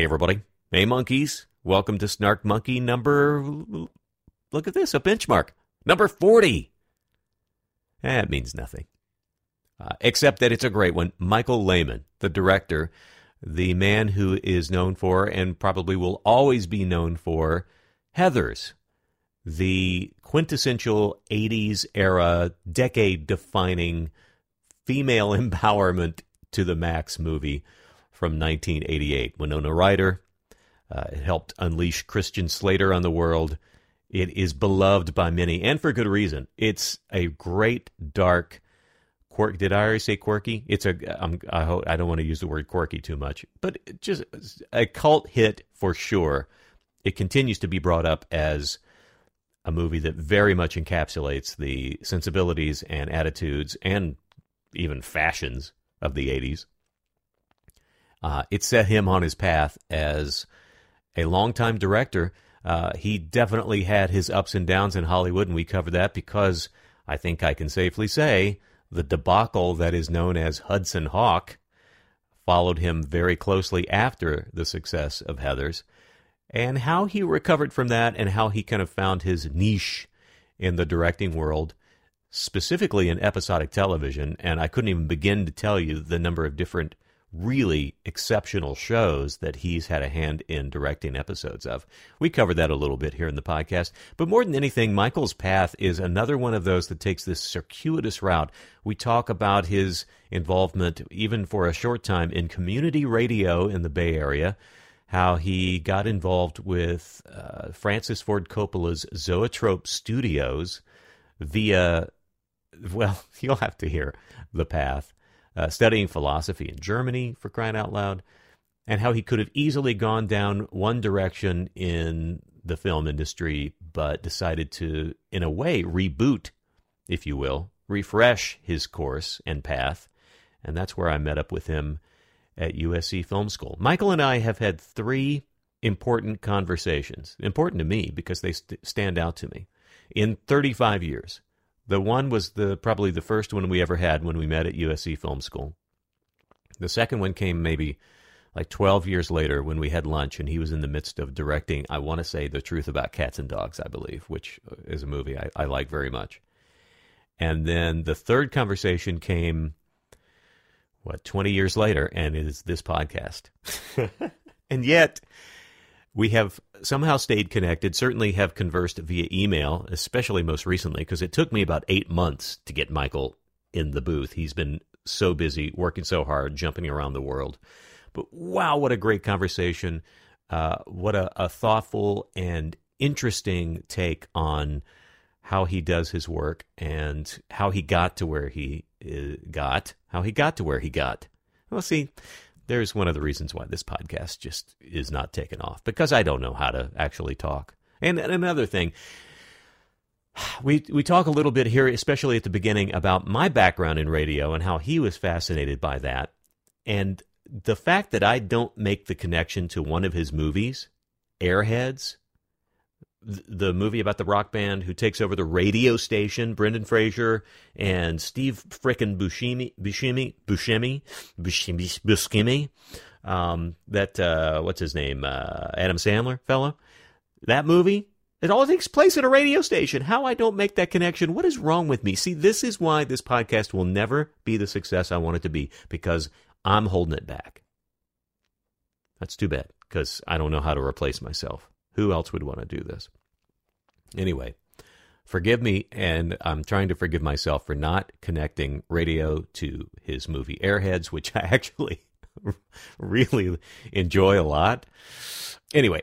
Hey everybody. Hey monkeys. Welcome to Snark Monkey number look at this, a benchmark. Number 40. That means nothing. Uh, except that it's a great one. Michael Lehmann, the director, the man who is known for and probably will always be known for Heathers, the quintessential 80s era, decade defining female empowerment to the max movie from 1988. Winona Ryder uh, helped unleash Christian Slater on the world. It is beloved by many, and for good reason. It's a great, dark, quirk. Did I already say quirky? It's a. I'm, I hope I don't want to use the word quirky too much, but just a cult hit for sure. It continues to be brought up as a movie that very much encapsulates the sensibilities and attitudes and even fashions of the 80s. Uh, it set him on his path as a longtime director. Uh, he definitely had his ups and downs in Hollywood, and we covered that because I think I can safely say the debacle that is known as Hudson Hawk followed him very closely after the success of Heathers, and how he recovered from that and how he kind of found his niche in the directing world specifically in episodic television, and I couldn't even begin to tell you the number of different really exceptional shows that he's had a hand in directing episodes of. We covered that a little bit here in the podcast, but more than anything, Michael's path is another one of those that takes this circuitous route. We talk about his involvement, even for a short time, in community radio in the Bay Area. How he got involved with uh, Francis Ford Coppola's Zoetrope Studios via well, you'll have to hear the path. Uh, studying philosophy in Germany, for crying out loud, and how he could have easily gone down one direction in the film industry, but decided to, in a way, reboot, if you will, refresh his course and path. And that's where I met up with him at USC Film School. Michael and I have had three important conversations, important to me because they st- stand out to me, in 35 years. The one was the probably the first one we ever had when we met at USC Film School. The second one came maybe like 12 years later when we had lunch and he was in the midst of directing, I want to say The Truth About Cats and Dogs, I believe, which uh, is a movie I, I like very much. And then the third conversation came, what, 20 years later, and is this podcast. and yet, we have somehow stayed connected, certainly have conversed via email, especially most recently, because it took me about eight months to get Michael in the booth. He's been so busy, working so hard, jumping around the world. But wow, what a great conversation. Uh, what a, a thoughtful and interesting take on how he does his work and how he got to where he uh, got, how he got to where he got. Well, see, there's one of the reasons why this podcast just is not taken off because I don't know how to actually talk. And, and another thing, we we talk a little bit here, especially at the beginning, about my background in radio and how he was fascinated by that, and the fact that I don't make the connection to one of his movies, Airheads, the movie about the rock band who takes over the radio station, Brendan Fraser and Steve frickin' Buscemi, Buscemi, Buscemi, Buscemi, Buscemi, um, that, uh, what's his name, uh, Adam Sandler fellow. That movie, it all takes place at a radio station. How I don't make that connection, what is wrong with me? See, this is why this podcast will never be the success I want it to be, because I'm holding it back. That's too bad, because I don't know how to replace myself. Who else would want to do this? Anyway, forgive me, and I'm trying to forgive myself for not connecting radio to his movie Airheads, which I actually really enjoy a lot. Anyway,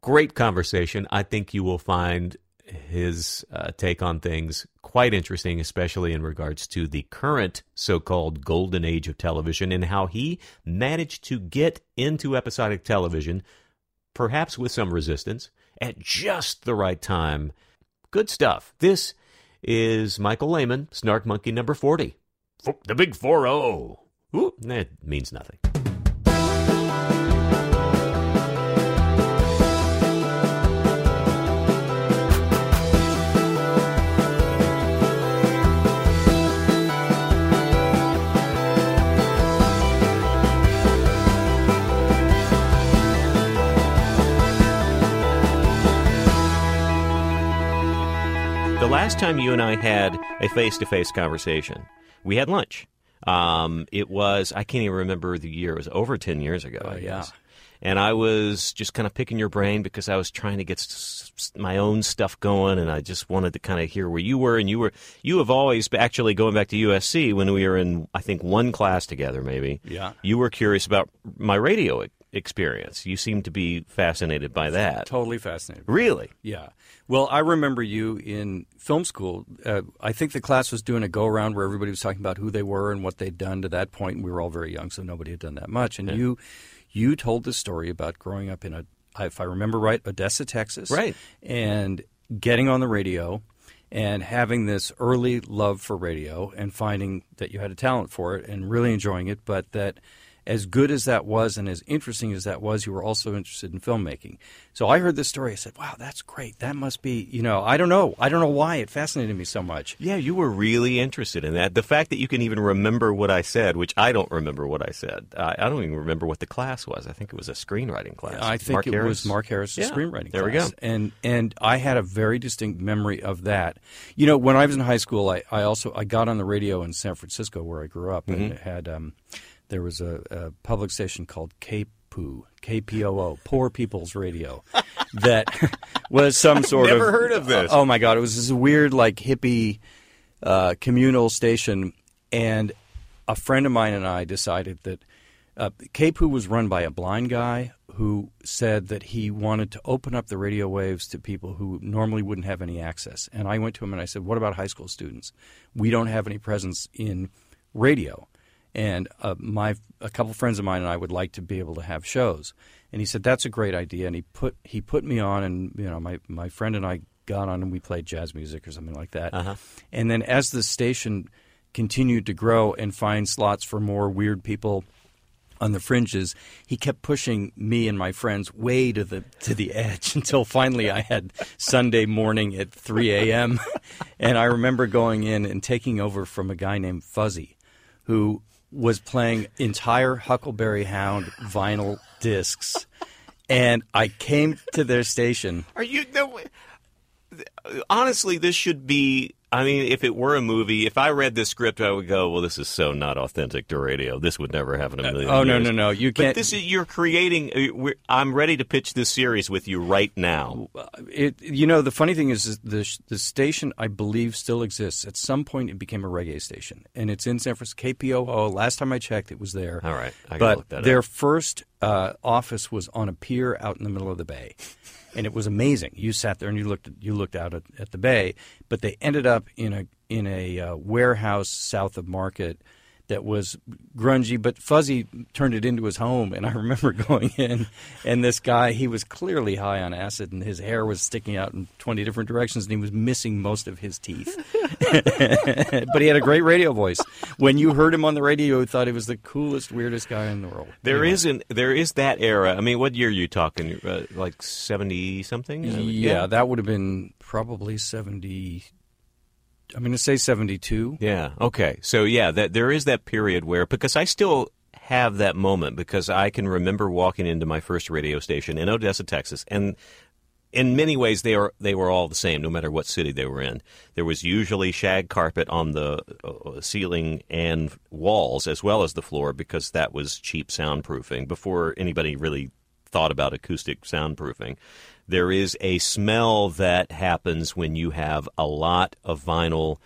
great conversation. I think you will find his uh, take on things quite interesting, especially in regards to the current so called golden age of television and how he managed to get into episodic television, perhaps with some resistance, at just the right time. Good stuff. This is Michael Lehmann, Snark Monkey number 40. The big 4 0. That means nothing. Last time you and I had a face to face conversation, we had lunch. Um, it was, I can't even remember the year, it was over 10 years ago. I yeah. And I was just kind of picking your brain because I was trying to get s- my own stuff going, and I just wanted to kind of hear where you were. And you were, you have always, actually going back to USC when we were in, I think, one class together, maybe. Yeah. You were curious about my radio experience. You seem to be fascinated by that. Totally fascinated. Really? Yeah. Well, I remember you in film school. Uh, I think the class was doing a go around where everybody was talking about who they were and what they'd done to that point. And we were all very young, so nobody had done that much. And you, you told the story about growing up in a, if I remember right, Odessa, Texas, Right. and getting on the radio and having this early love for radio and finding that you had a talent for it and really enjoying it, but that as good as that was and as interesting as that was, you were also interested in filmmaking. So I heard this story. I said, "Wow, that's great. That must be, you know, I don't know. I don't know why it fascinated me so much." Yeah, you were really interested in that. The fact that you can even remember what I said, which I don't remember what I said. I, I don't even remember what the class was. I think it was a screenwriting class. I think Mark it Harris. was Mark Harris' Yeah, screenwriting there we go. And and I had a very distinct memory of that. You know, when I was in high school, I, I also I got on the radio in San Francisco where I grew up, Mm-hmm. and it had um, there was a, a public station called KPOO, KPOO, Poor People's Radio, that was some sort of never heard of this. Oh my god, it was this weird like hippie uh, communal station, and a friend of mine and I decided that uh, KPOO was run by a blind guy who said that he wanted to open up the radio waves to people who normally wouldn't have any access. And I went to him and I said, "What about high school students? We don't have any presence in radio." And uh, my a couple friends of mine and I would like to be able to have shows. And he said that's a great idea. And he put he put me on, and you know my my friend and I got on and we played jazz music or something like that. Uh-huh. And then as the station continued to grow and find slots for more weird people on the fringes, he kept pushing me and my friends way to the to the edge until finally I had Sunday morning at 3 a.m. and I remember going in and taking over from a guy named Fuzzy, who was playing entire Huckleberry Hound vinyl discs, and I came to their station. Are you? No, honestly, this should be. I mean, if it were a movie, if I read this script, I would go, "Well, this is so not authentic to radio. This would never happen in a million oh, no, years." no, no, You can't. But this is you're creating. uh, we're- I'm ready to pitch this series with you right now. It, you know, the funny thing is, the the station I believe still exists. At some point, it became a reggae station, and it's in San Francisco. KPOO. Last time I checked, it was there. All right, I gotta but look that their up. first uh, office was on a pier out in the middle of the bay, and it was amazing. You sat there and you looked you looked out at, at the bay, but they ended up in a in a uh, warehouse south of Market that was grungy, but Fuzzy turned it into his home. And I remember going in, and this guy, he was clearly high on acid, and his hair was sticking out in 20 different directions, and he was missing most of his teeth. but he had a great radio voice. When you heard him on the radio, you thought he was the coolest, weirdest guy in the world. There isn't. There is that era. I mean, what year are you talking? Uh, like seventy something? Uh, Yeah, that would have been probably 70. I'm going to say 72. Yeah. Okay. So yeah, that there is that period where because I still have that moment because I can remember walking into my first radio station in Odessa, Texas, and in many ways they are they were all the same no matter what city they were in. There was usually shag carpet on the uh, ceiling and walls as well as the floor because that was cheap soundproofing before anybody really thought about acoustic soundproofing. There is a smell that happens when you have a lot of vinyl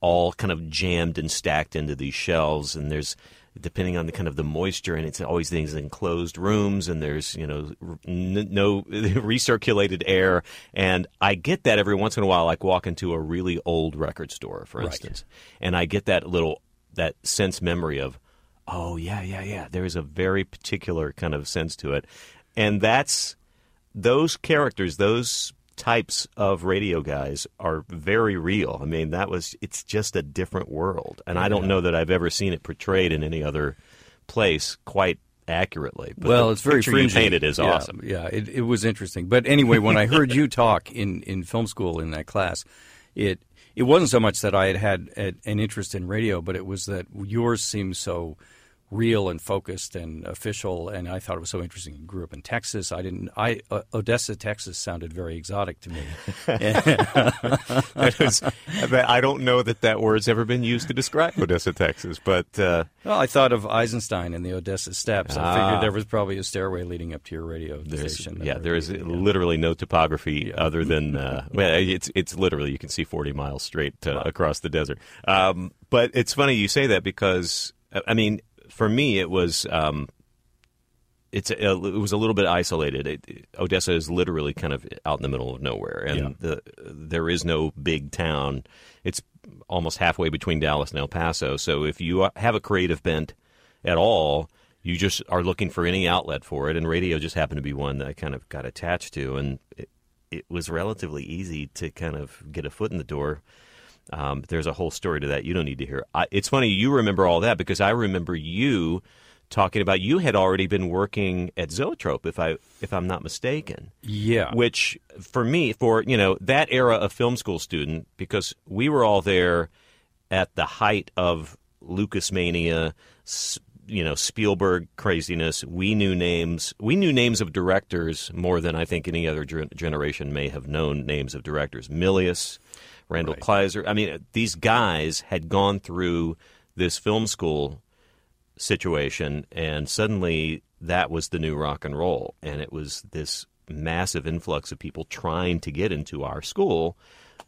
all kind of jammed and stacked into these shelves and there's depending on the kind of the moisture, and it's always these enclosed rooms, and there's you know n- no recirculated air, and I get that every once in a while, like walk into a really old record store, for Right. instance, and I get that little that sense memory of, oh yeah, yeah, yeah. There is a very particular kind of sense to it, and that's those characters, those types of radio guys are very real. I mean, that was it's just a different world, and I don't know that I've ever seen it portrayed in any other place quite accurately. But well, it's very picture painted is Yeah, awesome. Yeah, it, it was interesting. But anyway, when I heard you talk in, in film school in that class, it it wasn't so much that I had had an interest in radio, but it was that yours seemed so real and focused and official, and I thought it was so interesting. Grew up in Texas. I didn't. I uh, Odessa, Texas, sounded very exotic to me. I don't know that that word's ever been used to describe Odessa, Texas, but. Uh, Well, I thought of Eisenstein and the Odessa Steps. I Ah. figured there was probably a stairway leading up to your radio station. yeah, there is there would is be- yeah. literally no topography other than uh, well, it's it's literally you can see 40 miles straight uh, across the desert. Um, but it's funny you say that because I mean, for me, it was um, it's a, it was a little bit isolated. It, Odessa is literally kind of out in the middle of nowhere, and Yeah. the there is no big town. It's almost halfway between Dallas and El Paso. So if you have a creative bent at all, you just are looking for any outlet for it, and radio just happened to be one that I kind of got attached to, and it, it was relatively easy to kind of get a foot in the door. Um, there's a whole story to that you don't need to hear. I, it's funny you remember all that because I remember you talking about you had already been working at Zoetrope, if I if I'm not mistaken Yeah. which for me for you know that era of film school student because we were all there at the height of Lucas mania you know Spielberg craziness we knew names we knew names of directors more than I think any other generation may have known names of directors Milius Randal Right. Kleiser I mean these guys had gone through this film school situation and suddenly that was the new rock and roll and it was this massive influx of people trying to get into our school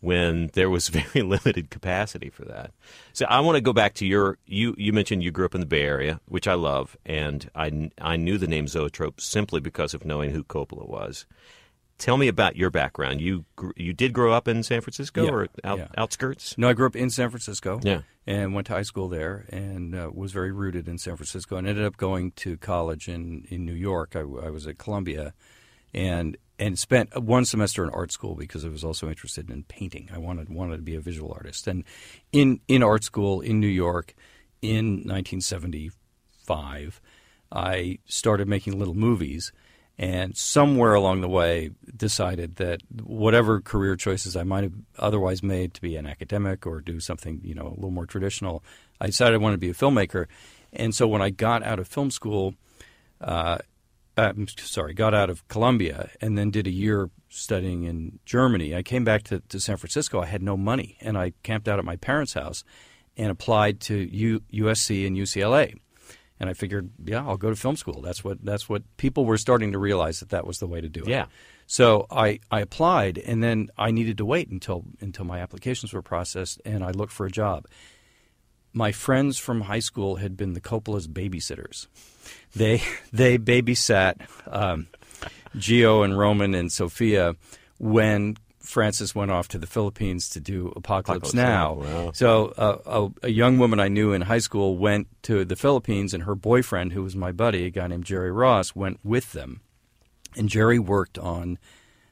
when there was very limited capacity for that. So I want to go back to your you you mentioned you grew up in the Bay Area, which I love and I I knew the name Zoetrope simply because of knowing who Coppola was. Tell me about your background. You you did grow up in San Francisco Yeah, or out, yeah. outskirts? No, I grew up in San Francisco. Yeah. And went to high school there and uh, was very rooted in San Francisco and ended up going to college in, in New York. I, I was at Columbia and and spent one semester in art school because I was also interested in painting. I wanted wanted to be a visual artist. And in in art school in New York in 1975, I started making little movies and somewhere along the way decided that whatever career choices I might have otherwise made to be an academic or do something you know a little more traditional, I decided I wanted to be a filmmaker. And so when I got out of film school, uh, I'm sorry, got out of Columbia and then did a year studying in Germany. I came back to, to San Francisco. I had no money, and I camped out at my parents' house and applied to U, USC and UCLA. And I figured, yeah, I'll go to film school. That's what that's what people were starting to realize that that was the way to do it. Yeah. So I, I applied, and then I needed to wait until until my applications were processed, and I looked for a job. My friends from high school had been the Coppola's babysitters. They they babysat um, Gio and Roman and Sofia when Francis went off to the Philippines to do Apocalypse, Apocalypse Now. Wow. So uh, a, a young woman I knew in high school went to the Philippines, and her boyfriend, who was my buddy, a guy named Jerry Ross, went with them. And Jerry worked on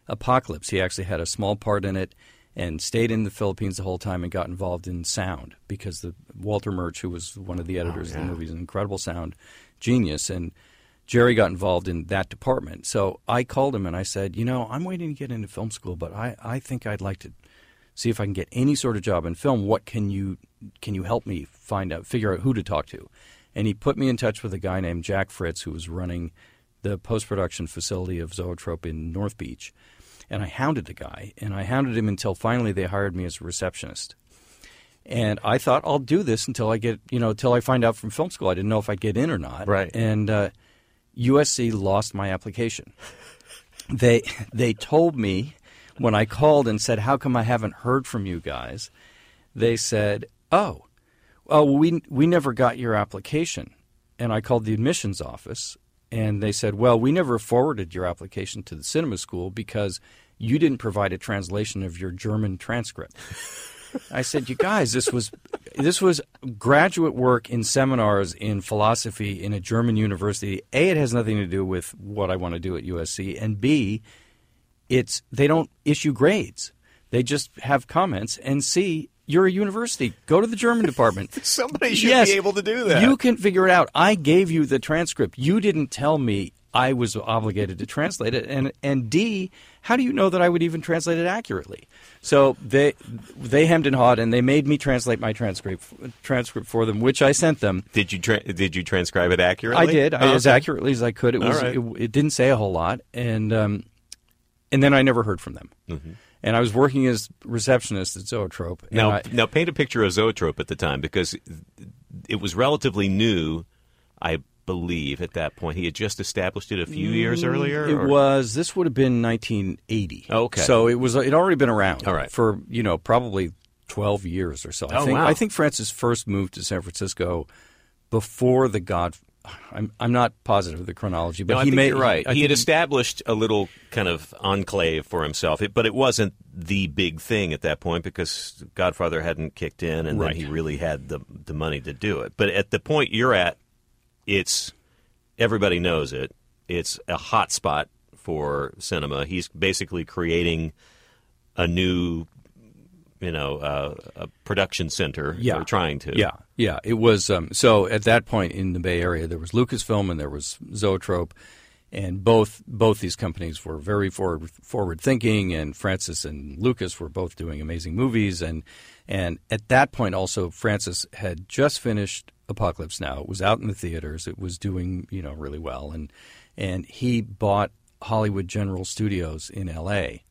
Apocalypse. He actually had a small part in it and stayed in the Philippines the whole time and got involved in sound because the Walter Murch, who was one of the editors of the movie, is an incredible sound genius. And Jerry got involved in that department. So I called him and I said, you know, I'm waiting to get into film school, but I, I think I'd like to see if I can get any sort of job in film. What can you can you help me find out, figure out who to talk to? And he put me in touch with a guy named Jack Fritz, who was running the post production facility of Zoetrope in North Beach. And I hounded the guy, and I hounded him until finally they hired me as a receptionist. And I thought I'll do this until I get, you know, until I find out from film school. I didn't know if I'd get in or not. Right. And uh, USC lost my application. They they told me when I called and said, "How come I haven't heard from you guys?" They said, "Oh, oh, we we never got your application." and I called the admissions office, and they said, "Well, we never forwarded your application to the cinema school because you didn't provide a translation of your German transcript." I said, "You guys, this was this was graduate work in seminars in philosophy in a German university. A, it has nothing to do with what I want to do at USC, and B, it's they don't issue grades. They just have comments. And C, you're a university. Go to the German department. Somebody should Yes, be able to do that. You can figure it out. I gave you the transcript. You didn't tell me I was obligated to translate it. And and D, how do you know that I would even translate it accurately? So they they hemmed and hawed, and they made me translate my transcript transcript for them, which I sent them. did you tra- did you transcribe it accurately? I did I, Oh, as accurately as I could. It was right. it, it didn't say a whole lot, and um, and then I never heard from them. Mm-hmm. And I was working as receptionist at Zoetrope. and Now, I- now paint a picture of Zoetrope at the time because it was relatively new, I believe, at that point. He had just established it a few years earlier. Mm, It or- was. This would have been 1980. Okay. So it was. It already been around. All right. For you know probably 12 years or so. I Oh, think. wow. I think Francis first moved to San Francisco before the God. I'm I'm not positive of the chronology, but No, I he made. right. I he had established a little kind of enclave for himself, it, but it wasn't the big thing at that point because Godfather hadn't kicked in, and Right. then he really had the the money to do it. But at the point you're at, it's everybody knows it. It's a hot spot for cinema. He's basically creating a new, you know, uh, a production center. Yeah. trying to. Yeah, yeah. It was um, so at that point in the Bay Area, there was Lucasfilm and there was Zoetrope, and both both these companies were very forward forward thinking. And Francis and Lucas were both doing amazing movies. And and at that point, also Francis had just finished Apocalypse Now. It was out in the theaters. It was doing you know really well. And and he bought Hollywood General Studios in L.A.,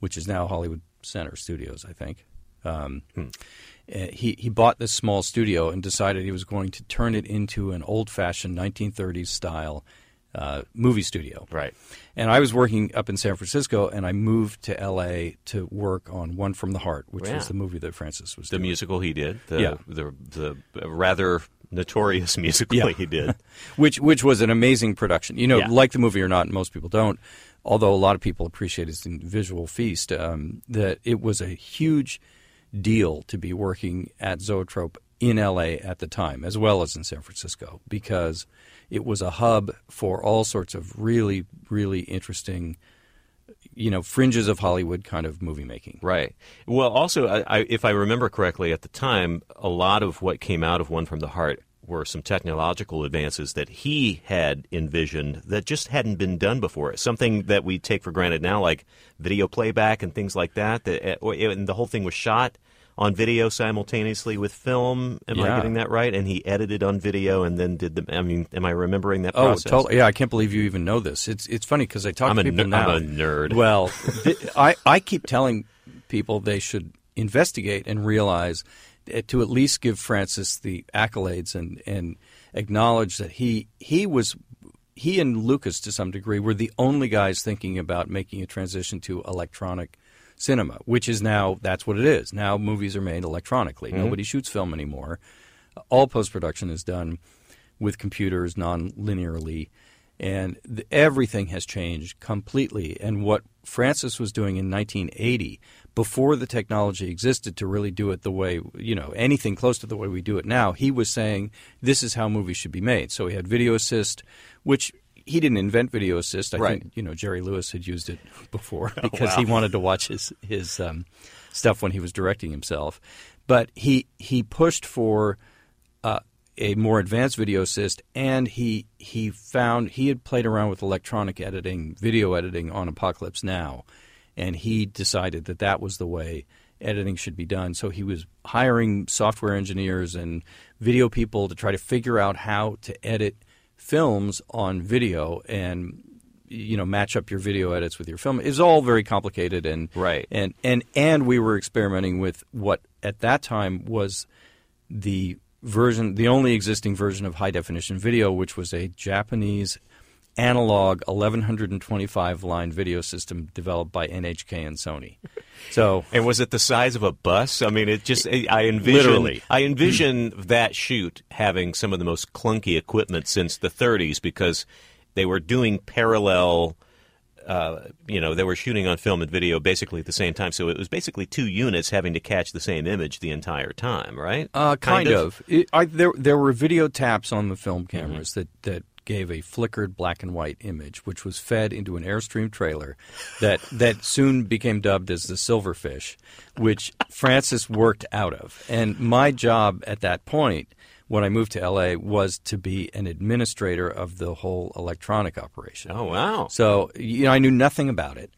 which is now Hollywood Center Studios, I think. Um, uh, he he bought this small studio and decided he was going to turn it into an old-fashioned 1930s style uh, movie studio. Right. And I was working up in San Francisco, and I moved to L.A. to work on One from the Heart, which Yeah. was the movie that Francis was The doing. musical he did. The, Yeah. The the rather notorious musical Yeah. he did. which which was an amazing production. You know, Yeah. like the movie or not, most people don't. Although a lot of people appreciate its in visual feast, um, that it was a huge deal to be working at Zoetrope in LA at the time, as well as in San Francisco, because it was a hub for all sorts of really, really interesting, you know, fringes of Hollywood kind of movie making. Right. Well, also, I, I, if I remember correctly, at the time, a lot of what came out of One from the Heart were some technological advances that he had envisioned that just hadn't been done before. Something that we take for granted now, like video playback and things like that. that uh, and the whole thing was shot on video simultaneously with film. Am I getting that right? And he edited on video and then did the. I mean, am I remembering that Oh, process? totally. Yeah, I can't believe you even know this. It's it's funny because I talk I'm to a people ner- now. I'm a nerd. Well, th- I I keep telling people they should investigate and realize uh, to at least give Francis the accolades and and acknowledge that he he was he and Lucas to some degree were the only guys thinking about making a transition to electronic cinema, which is now that's what it is. Now movies are made electronically. Mm-hmm. Nobody shoots film anymore. All post production is done with computers non-linearly and th- everything has changed completely and what Francis was doing in 1980 before the technology existed to really do it the way you know anything close to the way we do it now he was saying this is how movies should be made so he had video assist which he didn't invent video assist i Right. think you know Jerry Lewis had used it before because he wanted to watch his his um, stuff when he was directing himself but he he pushed for uh, a more advanced video assist, and he he found he had played around with electronic editing, video editing on Apocalypse Now, and he decided that that was the way editing should be done. So he was hiring software engineers and video people to try to figure out how to edit films on video and you know match up your video edits with your film. is all very complicated and Right. and and and we were experimenting with what at that time was the version, the only existing version of high definition video, which was a Japanese analog 1125 line video system developed by NHK and Sony. So And was it the size of a bus? I mean, it just I envision Literally. I envision that shoot having some of the most clunky equipment since the 30s because they were doing parallel. Uh, you know, they were shooting on film and video basically at the same time, so it was basically two units having to catch the same image the entire time, right? Uh, kind, of. It, I, there, there were video taps on the film cameras that, that gave a flickered black and white image, which was fed into an Airstream trailer that, that soon became dubbed as the Silverfish, which Francis worked out of. And my job at that point, when I moved to LA, was to be an administrator of the whole electronic operation. Oh wow! So, you know, I knew nothing about it.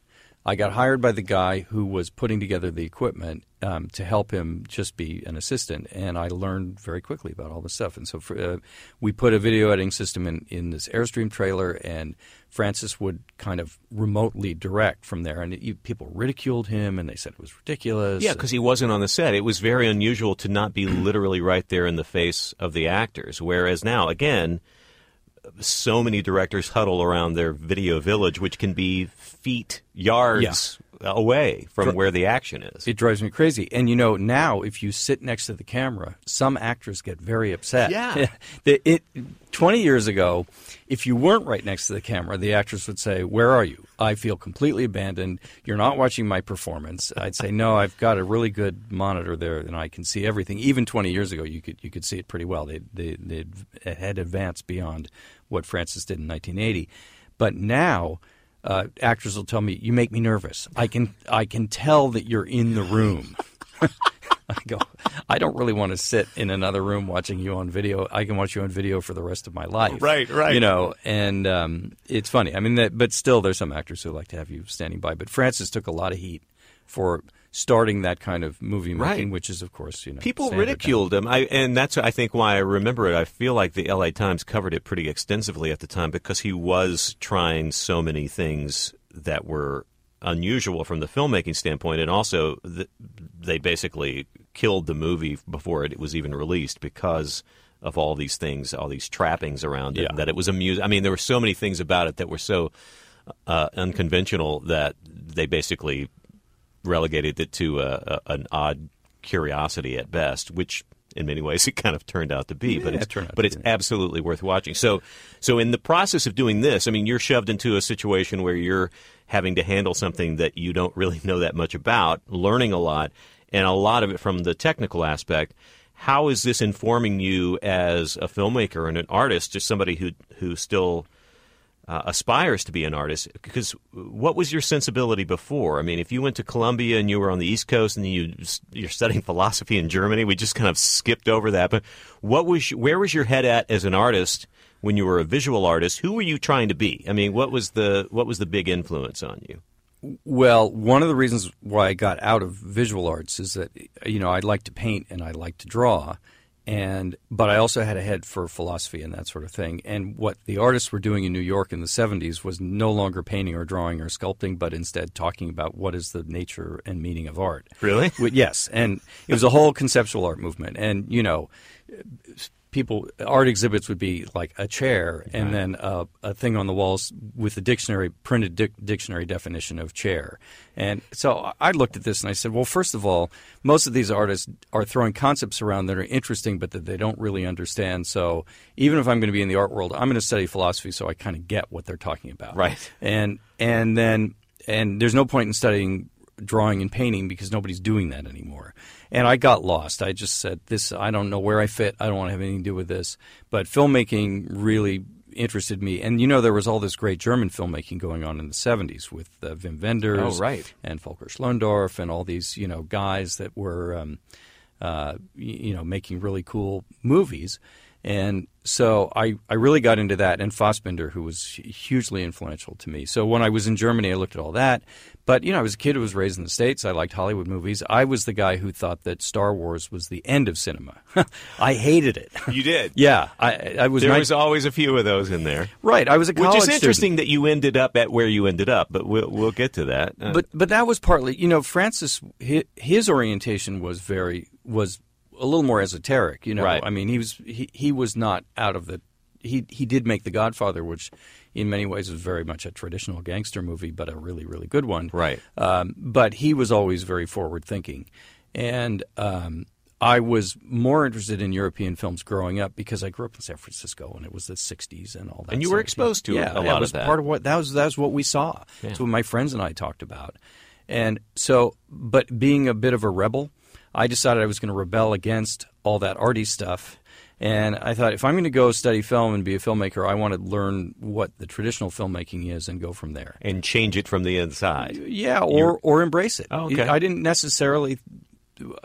I got hired by the guy who was putting together the equipment um, to help him just be an assistant, and I learned very quickly about all this stuff. And so, for, uh, we put a video editing system in, in this Airstream trailer, and Francis would kind of remotely direct from there. And it, people ridiculed him, and they said it was ridiculous. Yeah, because he wasn't on the set. It was very unusual to not be literally right there in the face of the actors. Whereas now, again, so many directors huddle around their video village, which can be feet, yards away from Dr- where the action is. It drives me crazy. And you know, now if you sit next to the camera, some actors get very upset. Yeah. The- it, 20 years ago, if you weren't right next to the camera, the actors would say, Where are you? I feel completely abandoned. You're not watching my performance. I'd say, No, I've got a really good monitor there and I can see everything. Even 20 years ago, you could, you could see it pretty well. They, they, they had advanced beyond what Francis did in 1980. But now, uh, actors will tell me, "You make me nervous. I can I can tell that you're in the room." I go, I don't really want to sit in another room watching you on video. I can watch you on video for the rest of my life. Right, right. You know, and um, it's funny. I mean, that, but still, there's some actors who like to have you standing by. But Francis took a lot of heat for starting that kind of movie making, Right. which is, of course, you know, People ridiculed him, I, and that's I think why I remember it. I feel like the L.A. Times covered it pretty extensively at the time because he was trying so many things that were unusual from the filmmaking standpoint, and also th- they basically killed the movie before it was even released because of all these things, all these trappings around it. Yeah. That it was amusing. I mean, there were so many things about it that were so uh, unconventional that they basically relegated it to a, a, an odd curiosity at best, which in many ways it kind of turned out to be. but it's it but it's be. absolutely worth watching. So so in the process of doing this, I mean, you're shoved into a situation where you're having to handle something that you don't really know that much about, learning a lot, and a lot of it from the technical aspect. How is this informing you as a filmmaker and an artist, just somebody who who still uh, aspires to be an artist because what was your sensibility before? I mean if you went to columbia and you were on the east coast and you you're studying philosophy in germany we just kind of skipped over that but what was where was your head at as an artist when you were a visual artist? Who were you trying to be? I mean what was the what was the big influence on you? Well, one of the reasons why I got out of visual arts is that you know I like to paint and I like to draw, and but I also had a head for philosophy and that sort of thing. And what the artists were doing in New York in the '70s was no longer painting or drawing or sculpting, but instead talking about what is the nature and meaning of art. Really? Yes, and it was a whole conceptual art movement. And you know, people art exhibits would be like a chair and then a, a thing on the walls with the dictionary printed dic- dictionary definition of chair and so i looked at this and i said well first of all most of these artists are throwing concepts around that are interesting but that they don't really understand so even if i'm going to be in the art world i'm going to study philosophy so i kind of get what they're talking about Right. and and then and there's no point in studying drawing and painting because nobody's doing that anymore. And I got lost. I just said this I don't know where I fit. I don't want to have anything to do with this. But filmmaking really interested me. And you know there was all this great German filmmaking going on in the 70s with uh, Wim Wenders Oh, right. and Volker Schlöndorff and all these, you know, guys that were um, uh, you know, making really cool movies. And so I, I really got into that, and Fassbinder, who was hugely influential to me. So when I was in Germany, I looked at all that. But, you know, I was a kid who was raised in the States. I liked Hollywood movies. I was the guy who thought that Star Wars was the end of cinema. I hated it. you did yeah, I, I was, there nine- was always a few of those in there right. I was a college which is student. interesting that you ended up at where you ended up but we'll, we'll get to that Uh, but but that was partly you know Francis his, his orientation was very was a little more esoteric you know Right. I mean he was he, he was not out of the he he did make The Godfather which in many ways was very much a traditional gangster movie, but a really, really good one. Right. Um, but he was always very forward thinking. And um, I was more interested in European films growing up because I grew up in San Francisco and it was the 60s and all that. And you were exposed to yeah, a lot that of was that. part of what that was. That was what we saw. Yeah. That's what my friends and I talked about. And so, but being a bit of a rebel, I decided I was going to rebel against all that arty stuff. And I thought, if I'm going to go study film and be a filmmaker, I want to learn what the traditional filmmaking is and go from there. And change it from the inside. Yeah, or or embrace it. Oh, okay. I didn't necessarily,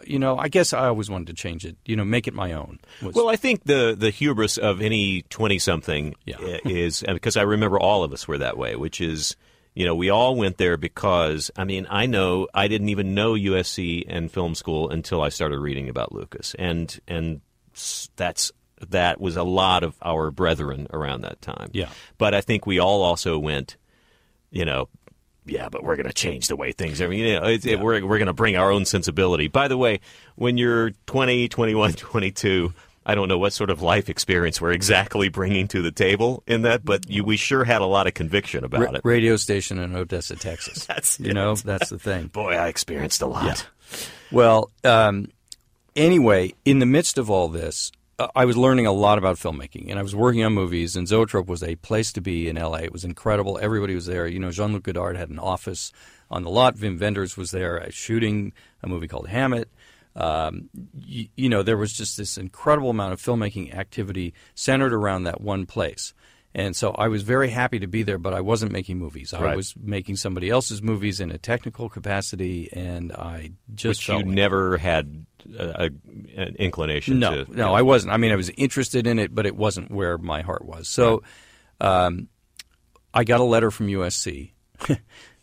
you know. I guess I always wanted to change it. You know, make it my own. Was- Well, I think the the hubris of any twenty something Yeah. is because I remember all of us were that way, which is you know we all went there because I mean I know I didn't even know USC and film school until I started reading about Lucas, and and that's that was a lot of our brethren around that time. Yeah. but I think we all also went, you know. Yeah, but we're going to change the way things are. You know, it's, it, we're, we're going to bring our own sensibility. By the way, when you're 20, 21, 22, I don't know what sort of life experience we're exactly bringing to the table in that, but you, we sure had a lot of conviction about ra- it. radio station in Odessa, Texas. That's you know that's the thing. Boy, I experienced a lot. Well, um, anyway, in the midst of all this, uh, I was learning a lot about filmmaking, and I was working on movies. And Zoetrope was a place to be in L.A. It was incredible. Everybody was there. You know, Jean-Luc Godard had an office on the lot. Wim Wenders was there uh, shooting a movie called Hammett. Um, you, you know, there was just this incredible amount of filmmaking activity centered around that one place. And so I was very happy to be there, but I wasn't making movies. I Right. was making somebody else's movies in a technical capacity, and I just Which you like- never had a, a, an inclination no, to. no, I wasn't. I mean, I was interested in it, but it wasn't where my heart was. So, um, I got a letter from USC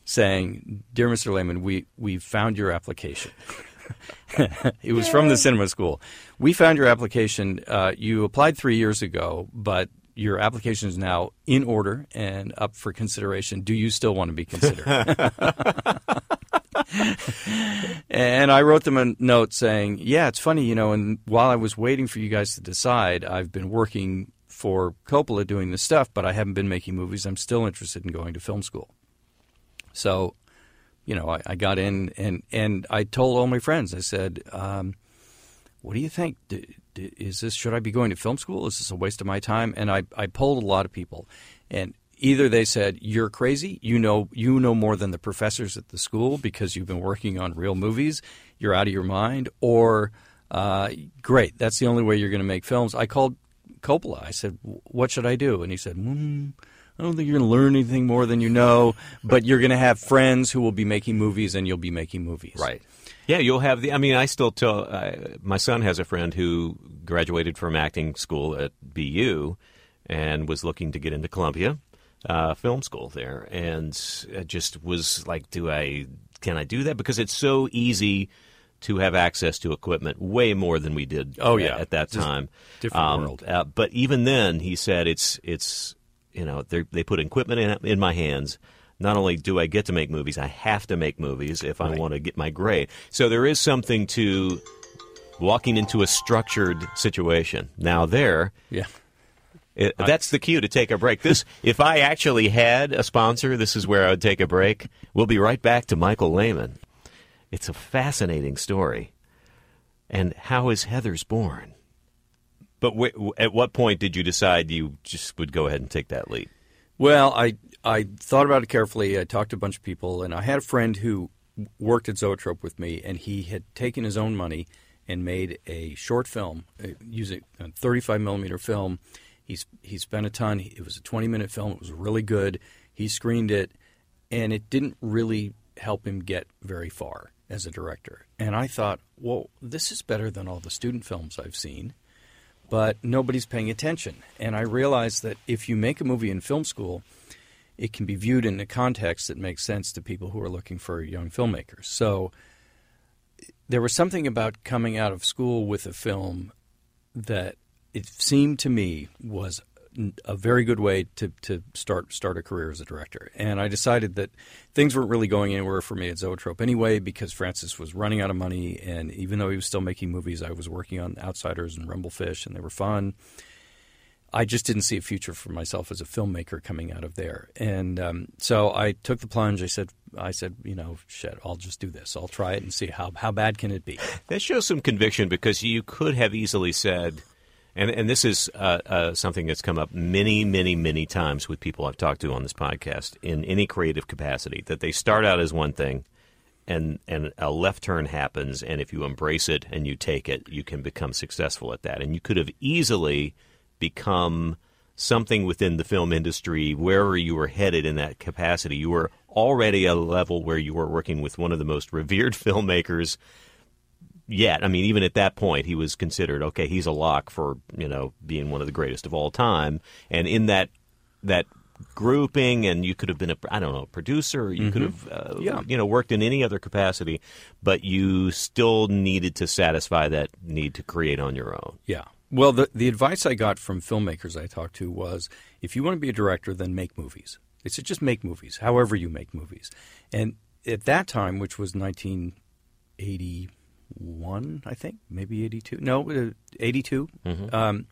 saying, "Dear Mr. Lehmann, we we found your application." it was from the cinema school. We found your application. Uh, you applied three years ago, but your application is now in order and up for consideration. Do you still want to be considered? and I wrote them a note saying, "Yeah, it's funny, you know. And while I was waiting for you guys to decide, I've been working for Coppola doing this stuff, but I haven't been making movies. I'm still interested in going to film school." So, you know, I, I got in and and I told all my friends. I said, um, "What do you think? Is this should I be going to film school? Is this a waste of my time?" And I I polled a lot of people, and either they said you're crazy, you know you know more than the professors at the school because you've been working on real movies, you're out of your mind, or uh, great, that's the only way you're going to make films. I called Coppola. I said, "What should I do?" And he said, mm, "I don't think you're going to learn anything more than you know, but you're going to have friends who will be making movies, and you'll be making movies." Right. Yeah, you'll have the. I mean, I still tell. Uh, my son has a friend who graduated from acting school at BU and was looking to get into Columbia uh, Film School there, and just was like, "Do I? Can I do that?" Because it's so easy to have access to equipment way more than we did. Oh, at- yeah. at that Just time. different Um, world. Uh, but even then, he said it's it's you know they they put equipment in in my hands. Not only do I get to make movies, I have to make movies if I Right. want to get my grade. So there is something to walking into a structured situation. Now there, Yeah. it, that's the cue to take a break. This, if I actually had a sponsor, this is where I would take a break. We'll be right back to Michael Lehmann. It's a fascinating story. And how is Heathers born? But w- at what point did you decide you just would go ahead and take that leap? Well, I I thought about it carefully. I talked to a bunch of people, and I had a friend who worked at Zoetrope with me, and he had taken his own money and made a short film uh, using a 35 millimeter film. He's he spent a ton. It was a 20 minute film. It was really good. He screened it, and it didn't really help him get very far as a director. And I thought, well, this is better than all the student films I've seen but nobody's paying attention. And I realized that if you make a movie in film school, it can be viewed in a context that makes sense to people who are looking for young filmmakers. So there was something about coming out of school with a film that it seemed to me was a very good way to, to start start a career as a director. And I decided that things weren't really going anywhere for me at Zoetrope anyway because Francis was running out of money, and even though he was still making movies, I was working on Outsiders and Rumblefish, and they were fun. I just didn't see a future for myself as a filmmaker coming out of there, and um, so I took the plunge. I said, I said, you know, shit, I'll just do this. I'll try it and see how how bad can it be. That shows some conviction because you could have easily said, and and this is uh, uh, something that's come up many, many, many times with people I've talked to on this podcast in any creative capacity that they start out as one thing, and and a left turn happens, and if you embrace it and you take it, you can become successful at that. And you could have easily become something within the film industry wherever you were headed in that capacity. You were already at a level where you were working with one of the most revered filmmakers yet. I mean, even at that point, he was considered okay. He's a lock for you know being one of the greatest of all time. And in that that grouping, and you could have been a I don't know a producer. You could have uh, Yeah. you know worked in any other capacity, but you still needed to satisfy that need to create on your own. Yeah. Well, the the advice I got from filmmakers I talked to was, if you want to be a director, then make movies. They said just make movies, however you make movies. And at that time, which was 1981, I think, maybe 82. No, uh, 82. Um,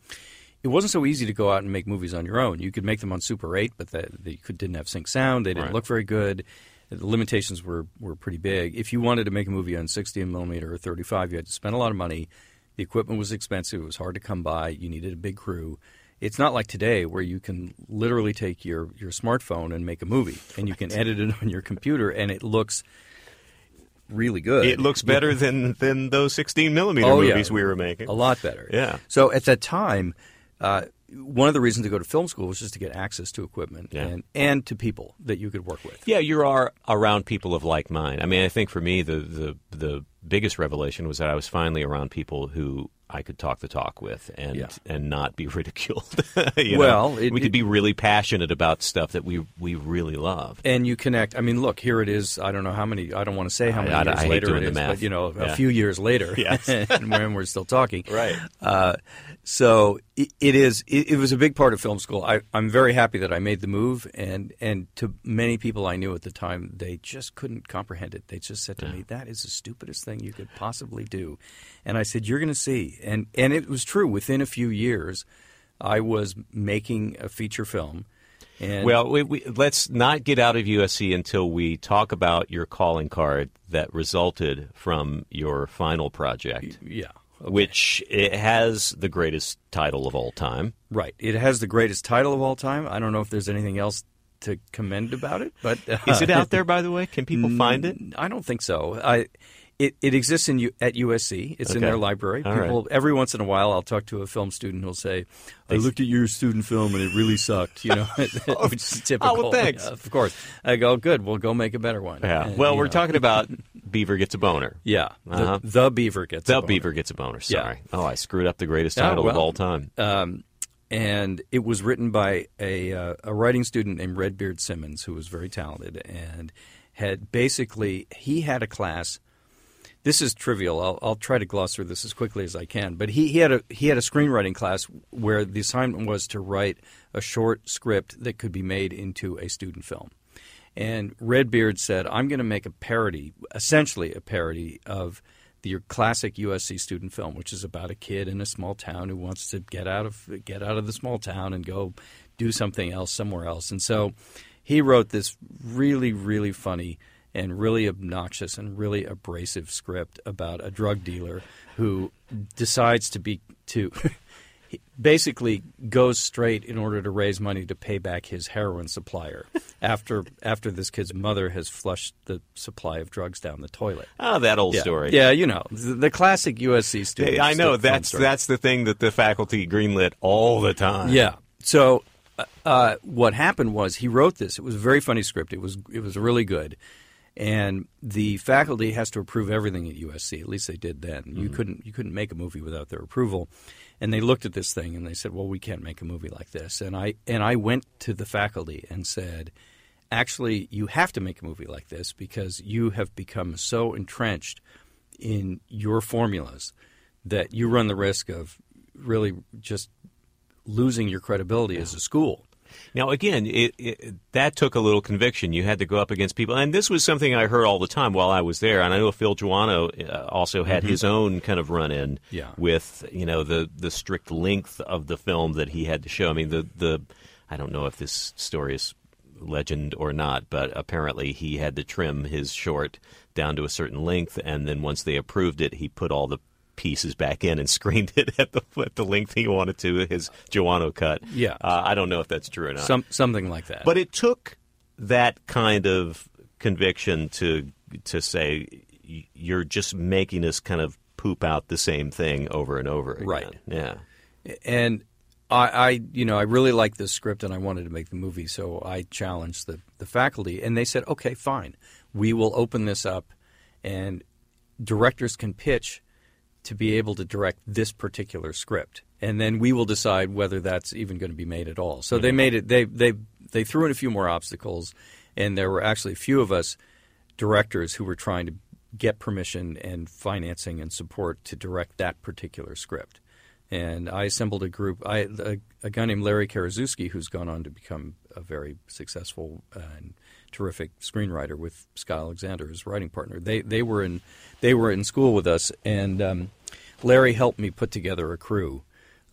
it wasn't so easy to go out and make movies on your own. You could make them on Super 8, but that they could, didn't have sync sound. They didn't Right. look very good. The limitations were, were pretty big. If you wanted to make a movie on 60 millimeter or 35, you had to spend a lot of money. The equipment was expensive. It was hard to come by. You needed a big crew. It's not like today where you can literally take your, your smartphone and make a movie, and you can edit it on your computer, and it looks really good. It looks better than than those 16 millimeter Oh, yeah. movies we were making. A lot better. Yeah. So at that time, uh, one of the reasons to go to film school was just to get access to equipment Yeah. and, and to people that you could work with. Yeah, you are around people of like mind. I mean, I think for me, the, the the biggest revelation was that I was finally around people who I could talk the talk with and Yeah. and not be ridiculed. You know? Well, it- we could it- be really passionate about stuff that we we really love. And you connect. I mean, look, here it is. I don't know how many. I don't want to say how I- many I- years I hate later doing it the math. but you know, Yeah. a few years later, Yes. and when we're still talking, Right. Uh, so it, it is. It, it was a big part of film school. I, I'm very happy that I made the move, and and to many people I knew at the time, they just couldn't comprehend it. They just said to me, "That is the stupidest thing you could possibly do," and I said, "You're going to see." And and it was true. Within a few years, I was making a feature film. And Well, we, we, let's not get out of USC until we talk about your calling card that resulted from your final project, yeah. okay. which it has the greatest title of all time. Right. It has the greatest title of all time. I don't know if there's anything else to commend about it, but uh, Is it out there, by the way? Can people find it? I don't think so. I it, it exists in U, at USC. It's in their library. People every once in a while, I'll talk to a film student who'll say, "I looked at your student film and it really sucked." You know, which is typical. oh, well, thanks. Yeah, of course, I go, "Good. We'll go make a better one." Yeah. And, Well, we're know, talking about Beaver gets a boner. Yeah, Uh-huh. the, the beaver gets a The boner. Beaver gets a boner. Yeah. Sorry. Oh, I screwed up the greatest Yeah, title of well, all time. um, and it was written by a, uh, a writing student named Redbeard Simmons, who was very talented and had basically he had a class. This is trivial. I'll, I'll try to gloss through this as quickly as I can. But he, he had a he had a screenwriting class where the assignment was to write a short script that could be made into a student film. And Redbeard said, "I'm going to make a parody, essentially a parody of the classic USC student film, which is about a kid in a small town who wants to get out of get out of the small town and go do something else somewhere else." And so he wrote this really, really funny and really obnoxious and really abrasive script about a drug dealer who decides to be to basically goes straight in order to raise money to pay back his heroin supplier after after this kid's mother has flushed the supply of drugs down the toilet. Oh, that old Yeah, story. yeah, you know the, the classic USC student. I know that's story. that's the thing that the faculty greenlit all the time. Yeah. So uh, uh, what happened was he wrote this. It was a very funny script. It was it was really good, and the faculty has to approve everything at USC. At least they did then. You mm-hmm. couldn't you couldn't make a movie without their approval. And they looked at this thing and they said, "Well, we can't make a movie like this." And I and I went to the faculty and said, "Actually, you have to make a movie like this because you have become so entrenched in your formulas that you run the risk of really just losing your credibility as a school. Now, again, it, it, that took a little conviction. You had to go up against people, and this was something I heard all the time while I was there. And I know Phil Joanou uh, also had his own kind of run-in Yeah. with you know the the strict length of the film that he had to show. I mean, the the I don't know if this story is legend or not, but apparently he had to trim his short down to a certain length, and then once they approved it, he put all the pieces back in and screened it at the at the length he wanted to his Joanou cut. Yeah. uh, I don't know if that's true or not. Some something like that. But it took that kind of conviction to to say you're just making us kind of poop out the same thing over and over again. Right. Yeah. and I, I, you know, I really liked this script, and I wanted to make the movie, so I challenged the the faculty, and they said, "Okay, fine, we will open this up, and directors can pitch to be able to direct this particular script, and then we will decide whether that's even going to be made at all." So they made it. They they they threw in a few more obstacles, and there were actually a few of us directors who were trying to get permission and financing and support to direct that particular script and I assembled a group. I a, a guy named Larry Karaszewski, who's gone on to become a very successful uh, and terrific screenwriter with Scott Alexander, his writing partner. They they were in they were in school with us, and um, Larry helped me put together a crew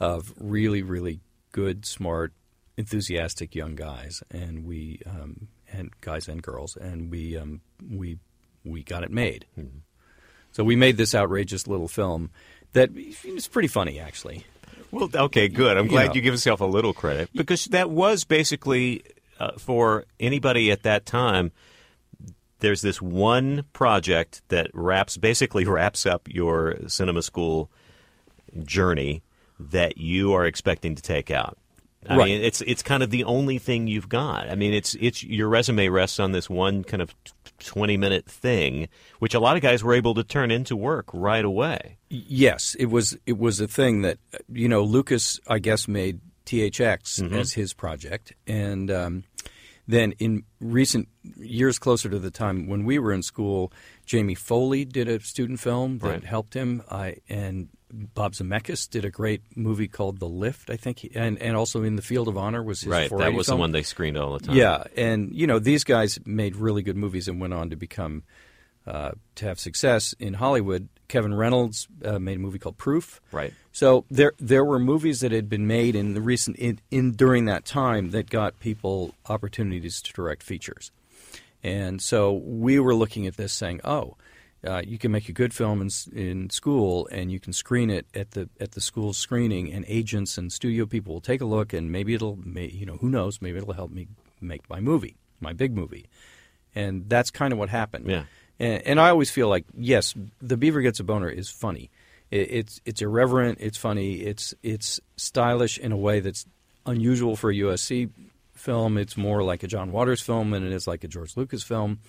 of really really good, smart, enthusiastic young guys, and we um, and guys and girls, and we um, we we got it made. So we made this outrageous little film that is pretty funny actually. Well, okay, good. I'm You glad know. you give yourself a little credit because that was basically uh, for anybody at that time. There's this one project that wraps basically wraps up your cinema school journey that you are expecting to take out. I Right. mean, it's it's kind of the only thing you've got. I mean, it's it's your resume rests on this one kind of twenty minute thing, which a lot of guys were able to turn into work right away. Yes, it was it was a thing that uh, you know Lucas I guess made THX as his project, and um, then in recent years, closer to the time when we were in school, Jamie Foley did a student film that Right. helped him. I and Bob Zemeckis did a great movie called The Lift, I think, he, and and also in the Field of Honor was his right, that was film. the one they screened all the time. Yeah, and you know these guys made really good movies and went on to become uh, to have success in Hollywood. Kevin Reynolds uh, made a movie called Proof. Right. So there there were movies that had been made in the recent in, in during that time that got people opportunities to direct features, and so we were looking at this saying, oh. Uh, you can make a good film in, in school, and you can screen it at the at the school screening, and agents and studio people will take a look, and maybe it'll, may, you know, who knows, maybe it'll help me make my movie, my big movie, and that's kind of what happened. Yeah. And, and I always feel like yes, the Beaver Gets a Boner is funny. It, it's it's irreverent. It's funny. It's it's stylish in a way that's unusual for a USC film. It's more like a John Waters film than it is like a George Lucas film.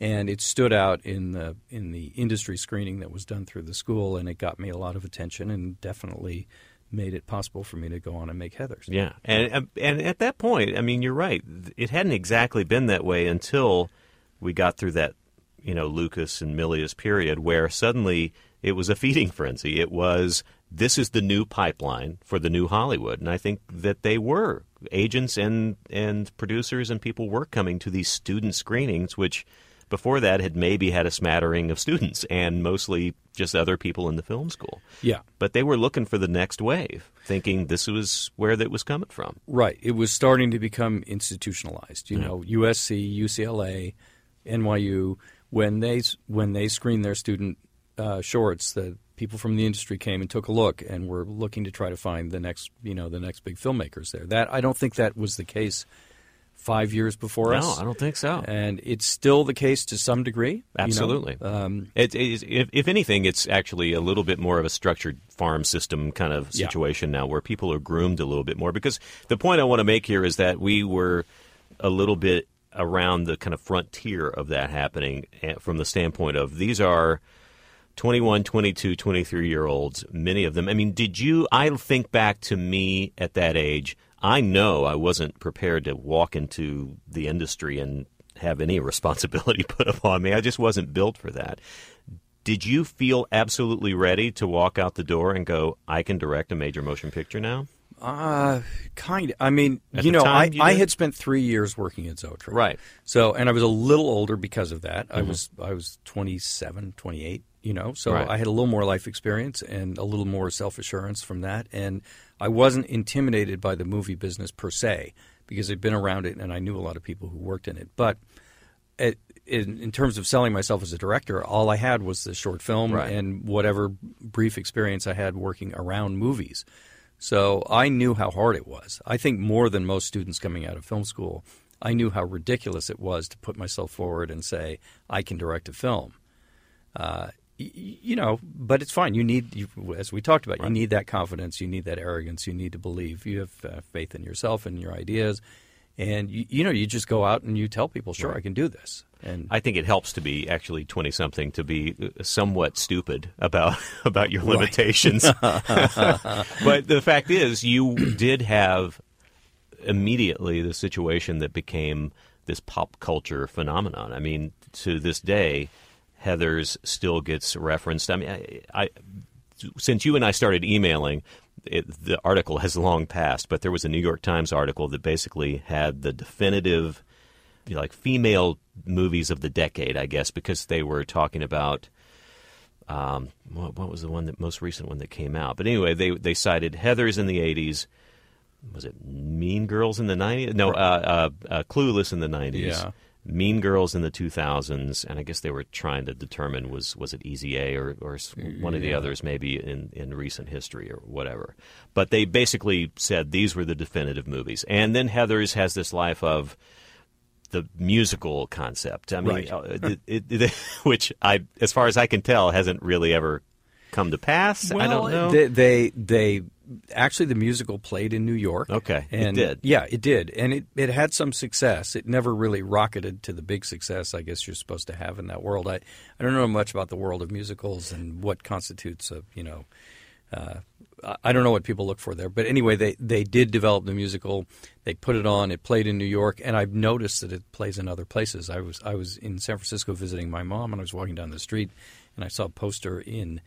And it stood out in the in the industry screening that was done through the school, and it got me a lot of attention, and definitely made it possible for me to go on and make Heathers. Yeah, and and at that point, I mean, you're right. It hadn't exactly been that way until we got through that, you know, Lucas and Milius period, where suddenly it was a feeding frenzy. It was this is the new pipeline for the new Hollywood, and I think that they were agents and and producers and people were coming to these student screenings, which before that had maybe had a smattering of students and mostly just other people in the film school. Yeah. But they were looking for the next wave, thinking this was where that was coming from. Right. It was starting to become institutionalized. You know, USC, UCLA, NYU. When they when they screened their student uh, shorts, the people from the industry came and took a look, and were looking to try to find the next you know the next big filmmakers there. That I don't think that was the case five years before us. No, I don't think so. And it's still the case to some degree. you know. Absolutely. Um, It, if, if anything, it's actually a little bit more of a structured farm system kind of Yeah. situation now where people are groomed a little bit more. Because the point I want to make here is that we were a little bit around the kind of frontier of that happening eh, from the standpoint of these are 21, 22, 23 year olds, many of them. I mean, did you? I think back to me at that age. I know I wasn't prepared to walk into the industry and have any responsibility put upon me. I just wasn't built for that. Did you feel absolutely ready to walk out the door and go, I can direct a major motion picture now? Uh, kind of. I mean, At you know, I, you I had spent three years working at Zoetrope. Right. So, and I was a little older because of that. I was I was 27, 28, you know. So Right. I had a little more life experience and a little more self assurance from that. And I wasn't intimidated by the movie business per se because I'd been around it and I knew a lot of people who worked in it. But it, in, in terms of selling myself as a director, all I had was the short film Right. and whatever brief experience I had working around movies. So I knew how hard it was. I think more than most students coming out of film school, I knew how ridiculous it was to put myself forward and say I can direct a film. Uh, you know, but it's fine. You need, you, as we talked about, you need that confidence, you need that arrogance, you need to believe. You have uh, faith in yourself and your ideas, and you, you know, you just go out and you tell people, "Sure, I can do this." And I think it helps to be actually twenty something to be uh, somewhat stupid about about your limitations. but the fact is, you did have immediately the situation that became this pop culture phenomenon. I mean, to this day, Heathers still gets referenced. I mean, I, I since you and I started emailing, it, the article has long passed, but there was a New York Times article that basically had the definitive, you know, like female movies of the decade, I guess, because they were talking about. Um, what, what was the one that most recent one that came out? But anyway, they they cited Heathers in the '80s. Was it Mean Girls in the '90s? No, uh, uh, uh, Clueless in the '90s. Yeah. Mean Girls in the 2000s, and I guess they were trying to determine was was it Easy A or, or one of the others maybe in, in recent history or whatever. But they basically said these were the definitive movies. And then Heathers has this life of the musical concept. I mean, Right. uh, it, it, it- which I, as far as I can tell, hasn't really ever come to pass. I don't know. They, they they actually the musical played in New York. Okay, it did. Yeah, it did, and it it had some success. It never really rocketed to the big success I guess you're supposed to have in that world. I I don't know much about the world of musicals and what constitutes a you know. Uh, I- I don't know what people look for there, but anyway, they, they did develop the musical. They put it on. It played in New York, and I've noticed that it plays in other places. I was I was in San Francisco visiting my mom, and I was walking down the street, and I saw a poster in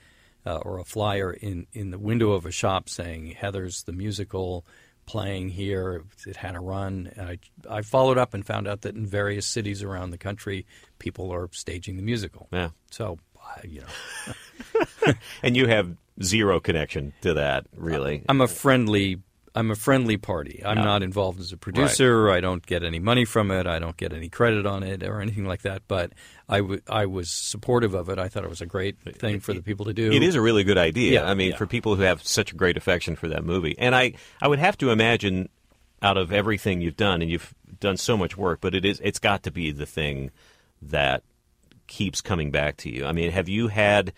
uh, or a flyer in, in the window of a shop saying Heathers the musical playing here. It had a run. And I, I followed up and found out that in various cities around the country, people are staging the musical. Yeah. So, you know, and you have zero connection to that, really. I'm a friendly. I'm a friendly party. I'm not involved as a producer. I don't get any money from it. I don't get any credit on it or anything like that. But I, w- I was supportive of it. I thought it was a great thing for the people to do. It is a really good idea. Yeah, I mean, yeah. for people who have such a great affection for that movie, and I, I would have to imagine, out of everything you've done, and you've done so much work, but it is, it's got to be the thing that keeps coming back to you. I mean, have you had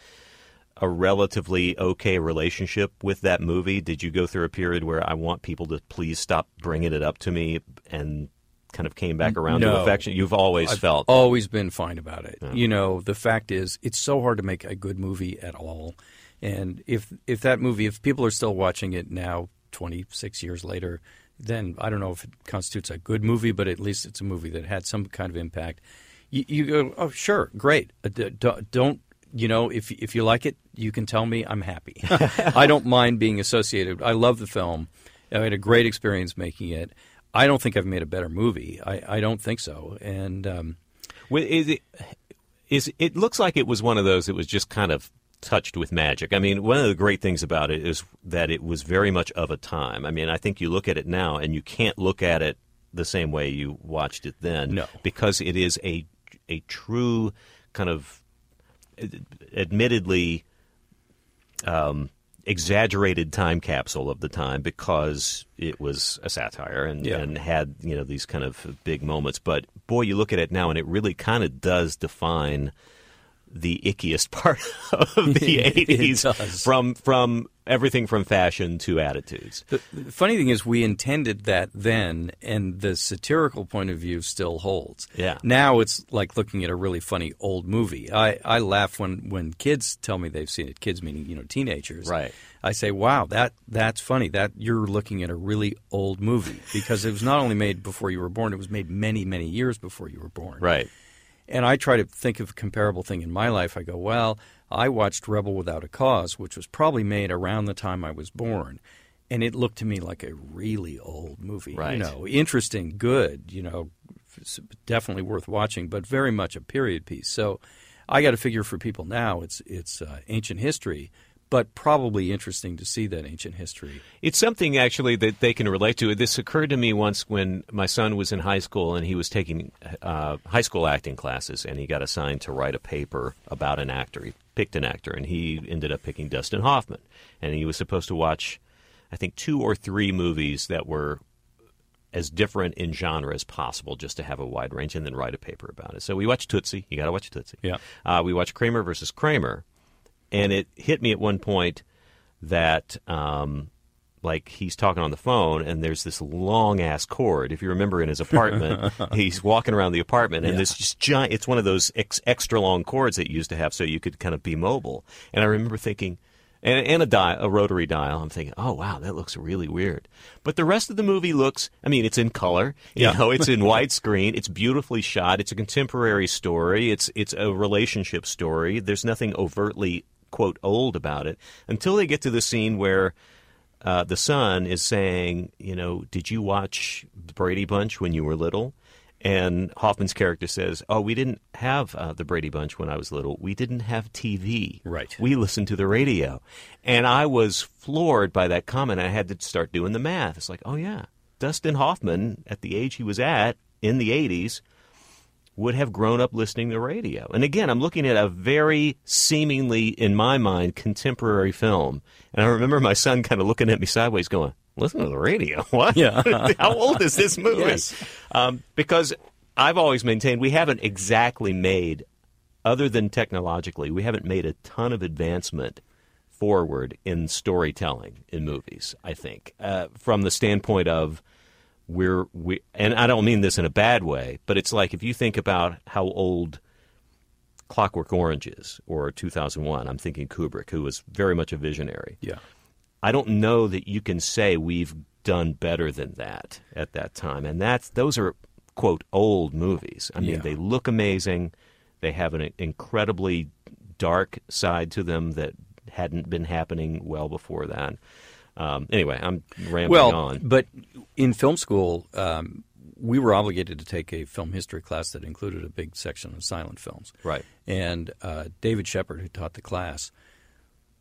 a relatively okay relationship with that movie? Did you go through a period where I want people to please stop bringing it up to me, and kind of came back around to affection? You've always I've felt always been fine about it. You know, the fact is, it's so hard to make a good movie at all. And if if that movie, if people are still watching it now, twenty six years later, then I don't know if it constitutes a good movie, but at least it's a movie that had some kind of impact. You, you go, oh sure, great. Uh, d- don't you know if if you like it, you can tell me. I'm happy. I don't mind being associated. I love the film. I had a great experience making it. I don't think I've made a better movie. I, I don't think so. And um, Well, Is it, is it looks like it was one of those that was just kind of touched with magic. I mean, one of the great things about it is that it was very much of a time. I mean, I think you look at it now and you can't look at it the same way you watched it then No. because it is a a true kind of admittedly um, exaggerated time capsule of the time because it was a satire and, Yeah. and had you know these kind of big moments. But boy, you look at it now and it really kind of does define the ickiest part of the eighties from from everything from fashion to attitudes. the, the funny thing is, we intended that then, and the satirical point of view still holds. Yeah. Now it's like looking at a really funny old movie. I, I laugh when, when kids tell me they've seen it. Kids meaning you know teenagers. Right. I say, "Wow, that that's funny. That you're looking at a really old movie because it was not only made before you were born; it was made many many years before you were born." Right. And I try to think of a comparable thing in my life. I go, well, I watched Rebel Without a Cause, which was probably made around the time I was born. and it looked to me like a really old movie. Right. You know, interesting, good. You know, definitely worth watching, but very much a period piece. So, I got to figure for people now, it's it's uh, ancient history, but probably interesting to see that ancient history. It's something actually that they can relate to. This occurred to me once when my son was in high school and he was taking uh, high school acting classes, and he got assigned to write a paper about an actor. He picked an actor, and he ended up picking Dustin Hoffman, and he was supposed to watch, I think, two or three movies that were as different in genre as possible, just to have a wide range, and then write a paper about it. So we watched Tootsie. You got to watch Tootsie. Yeah. Uh, we watched Kramer versus Kramer, and it hit me at one point that um, like he's talking on the phone and there's this long ass cord if you remember in his apartment he's walking around the apartment and this just giant it's one of those ex- extra long cords that you used to have so you could kind of be mobile and i remember thinking and, and a dial, a rotary dial. I'm thinking, oh wow, that looks really weird. But the rest of the movie looks. I mean, it's in color. You Yeah. know, it's in widescreen. It's beautifully shot. It's a contemporary story. It's it's a relationship story. There's nothing overtly quote old about it until they get to the scene where uh, the son is saying, you know, did you watch the Brady Bunch when you were little? And Hoffman's character says, "Oh, we didn't have uh, the Brady Bunch when I was little. We didn't have TV. Right. We listened to the radio." And I was floored by that comment. I had to start doing the math. It's like, oh yeah, Dustin Hoffman at the age he was at in the '80s would have grown up listening to radio. And again, I'm looking at a very seemingly, in my mind, contemporary film. And I remember my son kind of looking at me sideways, going, "Listen to the radio? What? Yeah. How old is this movie?" Yes. Um, because I've always maintained we haven't exactly made, other than technologically, we haven't made a ton of advancement forward in storytelling in movies. I think uh, from the standpoint of we're we and I don't mean this in a bad way, but it's like if you think about how old Clockwork Orange is or 2001, I'm thinking Kubrick, who was very much a visionary. Yeah. I don't know that you can say we've done better than that at that time, and that's those are quote old movies. I mean, Yeah. they look amazing. They have an incredibly dark side to them that hadn't been happening well before that. Um, anyway, I'm rambling well, on. but in film school, um, we were obligated to take a film history class that included a big section of silent films. Right. And uh, David Shepard, who taught the class,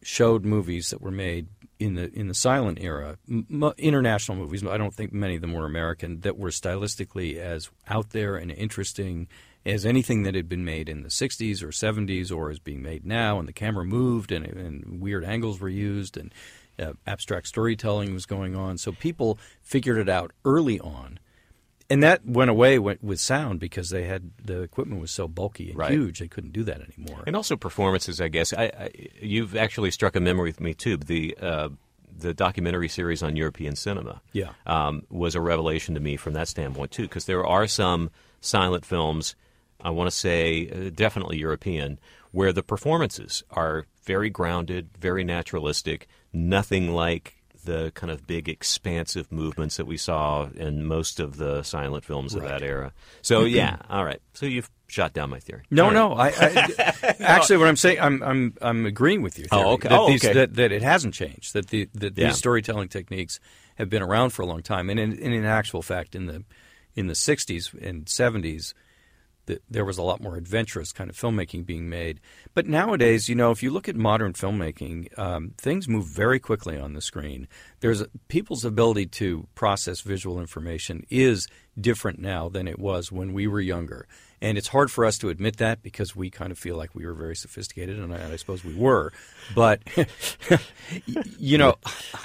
showed movies that were made in the in the silent era, m- m- international movies. I don't think many of them were American that were stylistically as out there and interesting as anything that had been made in the 60s or 70s or is being made now. And the camera moved and, and weird angles were used and uh, abstract storytelling was going on. So people figured it out early on. And that went away with, with sound because they had the equipment was so bulky and Right. huge they couldn't do that anymore. And also performances, I guess. I, I, you've actually struck a memory with me too. The uh, the documentary series on European cinema, Yeah. um, was a revelation to me from that standpoint too. Because there are some silent films, I want to say uh, definitely European, where the performances are very grounded, very naturalistic, nothing like the kind of big expansive movements that we saw in most of the silent films of that era. So mm-hmm. yeah, all right. So you've shot down my theory. No, right. no. I, I actually, what I'm saying, I'm I'm I'm agreeing with you. Oh, okay. That, Oh, these, okay. that that it hasn't changed. That the that Yeah. these storytelling techniques have been around for a long time, and in, and in actual fact, in the in the 60s and 70s, that there was a lot more adventurous kind of filmmaking being made. But nowadays, you know, if you look at modern filmmaking, um, things move very quickly on the screen. There's people's ability to process visual information is different now than it was when we were younger. And it's hard for us to admit that because we kind of feel like we were very sophisticated, and I, and I suppose we were. But you know,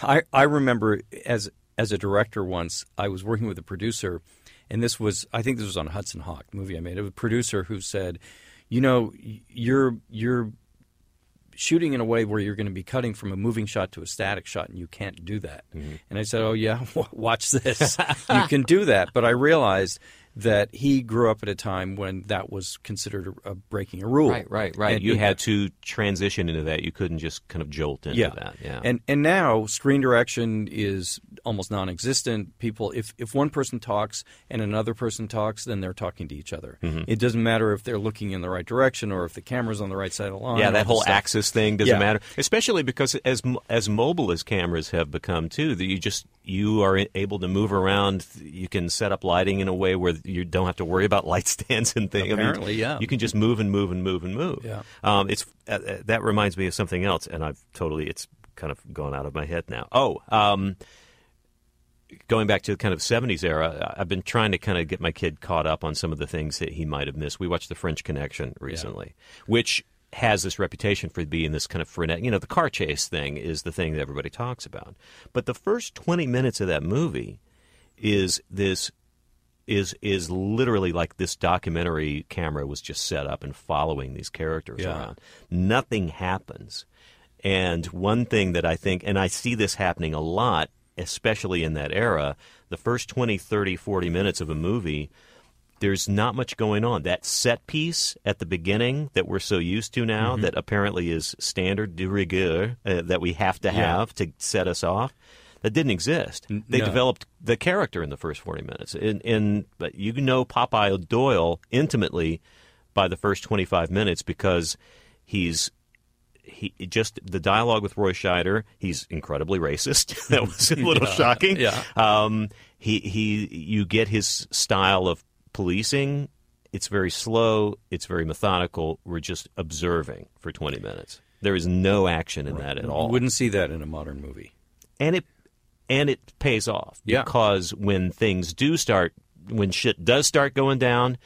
I I remember as as a director once, I was working with a producer, and this was I think this was on Hudson Hawk the movie I made. It was a producer who said, "You know, you're you're shooting in a way where you're going to be cutting from a moving shot to a static shot, and you can't do that." Mm-hmm. And I said, "Oh yeah, watch this. you can do that." But I realized that he grew up at a time when that was considered a, a breaking a rule. Right, right, right. And you had to transition into that. You couldn't just kind of jolt into yeah. that. Yeah. And and now screen direction is almost non-existent. People, if if one person talks and another person talks, then they're talking to each other. Mm-hmm. It doesn't matter if they're looking in the right direction or if the camera's on the right side of the line. yeah, that whole axis thing doesn't Yeah. matter, especially because as as mobile as cameras have become too, that you just you are able to move around. You can set up lighting in a way where you don't have to worry about light stands and things. I mean, Apparently, yeah. You can just move and move and move and move. Yeah. Um, it's uh, uh, that reminds me of something else, and I've totally it's kind of gone out of my head now. Oh. Um, going back to the kind of 70s era, I've been trying to kind of get my kid caught up on some of the things that he might have missed. We watched The French Connection recently, which has this reputation for being this kind of frenetic, you know, the car chase thing is the thing that everybody talks about. But the first 20 minutes of that movie is this is is literally like this documentary camera was just set up and following these characters Yeah. around. Nothing happens. And one thing that I think, and I see this happening a lot, especially in that era, the first 20, 30, 40 minutes of a movie, there's not much going on. That set piece at the beginning that we're so used to now, that apparently is standard de rigueur uh, that we have to Yeah. have to set us off, that didn't exist. They no. developed the character in the first 40 minutes. In, in, but you know Popeye Doyle intimately by the first 25 minutes because he's he just the dialogue with Roy Scheider. He's incredibly racist. that was a little shocking. yeah. Um, he he you get his style of policing. It's very slow. It's very methodical. We're just observing for 20 minutes. There is no action in that at all You wouldn't see that in a modern movie. and it and it pays off Yeah. because when things do start when shit does start going down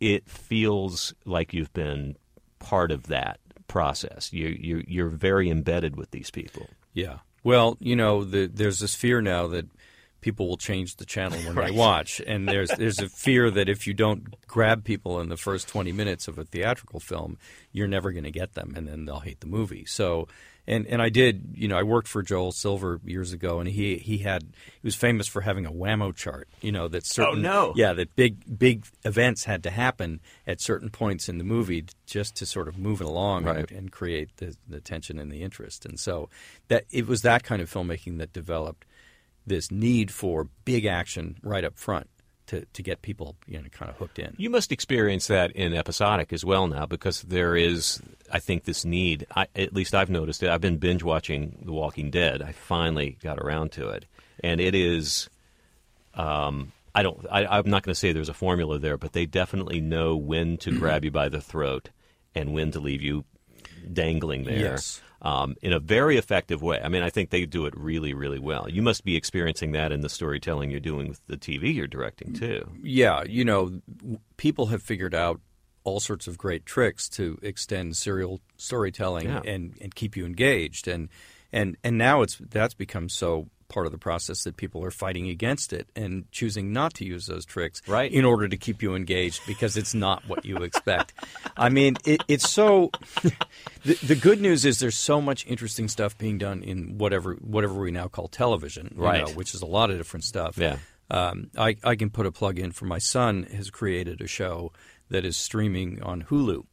it feels like you've been part of that process you you you're very embedded with these people Yeah. Well, you know, the, there's this fear now that people will change the channel when they watch, and there's there's a fear that if you don't grab people in the first 20 minutes of a theatrical film, you're never going to get them, and then they'll hate the movie. So. And, and I did, you know, I worked for Joel Silver years ago, and he he had he was famous for having a whammo chart, you know, that oh, certain oh, no. yeah that big big events had to happen at certain points in the movie just to sort of move it along Right. and, and create the, the tension and the interest. And so that it was that kind of filmmaking that developed this need for big action right up front to, to get people you know kind of hooked in. you must experience that in episodic as well now because there is i think this need I, at least i've noticed it i've been binge watching the walking dead i finally got around to it and it is um, I don't. I, I'm not going to say there's a formula there, but they definitely know when to grab you by the throat and when to leave you dangling there Yes. Um, in a very effective way. I mean, I think they do it really, really well. You must be experiencing that in the storytelling you're doing with the TV you're directing too. Yeah, you know, people have figured out all sorts of great tricks to extend serial storytelling Yeah. and, and keep you engaged and and and now it's that's become so part of the process that people are fighting against it and choosing not to use those tricks Right. in order to keep you engaged because it's not what you expect. I mean, it, it's so. the, the good news is there's so much interesting stuff being done in whatever whatever we now call television, you Right. know, which is a lot of different stuff. Yeah. Um, I, I can put a plug in for my son has created a show that is streaming on Hulu,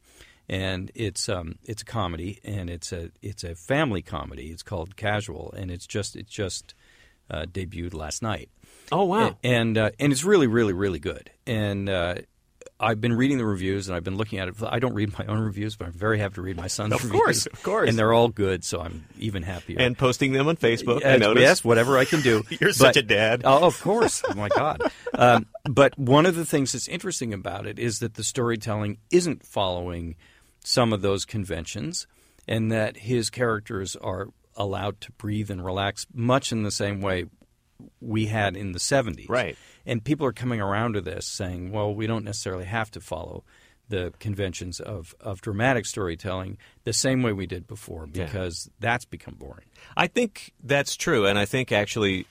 and it's um, it's a comedy and it's a it's a family comedy. It's called Casual, and it's just it's just uh, debuted last night. Oh wow! A- and uh, and it's really really really good. And uh, I've been reading the reviews and I've been looking at it. I don't read my own reviews, but I'm very happy to read my son's Of reviews. course, of course. and they're all good, so I'm even happier. and posting them on Facebook. I Yes, noticed. Yes, whatever I can do. You're such a dad. Oh, of course. Oh, my God. Um, but one of the things that's interesting about it is that the storytelling isn't following some of those conventions and that his characters are allowed to breathe and relax much in the same way we had in the 70s. Right. And people are coming around to this saying, well, we don't necessarily have to follow the conventions of, of dramatic storytelling the same way we did before Yeah. because that's become boring. I think that's true, and I think actually,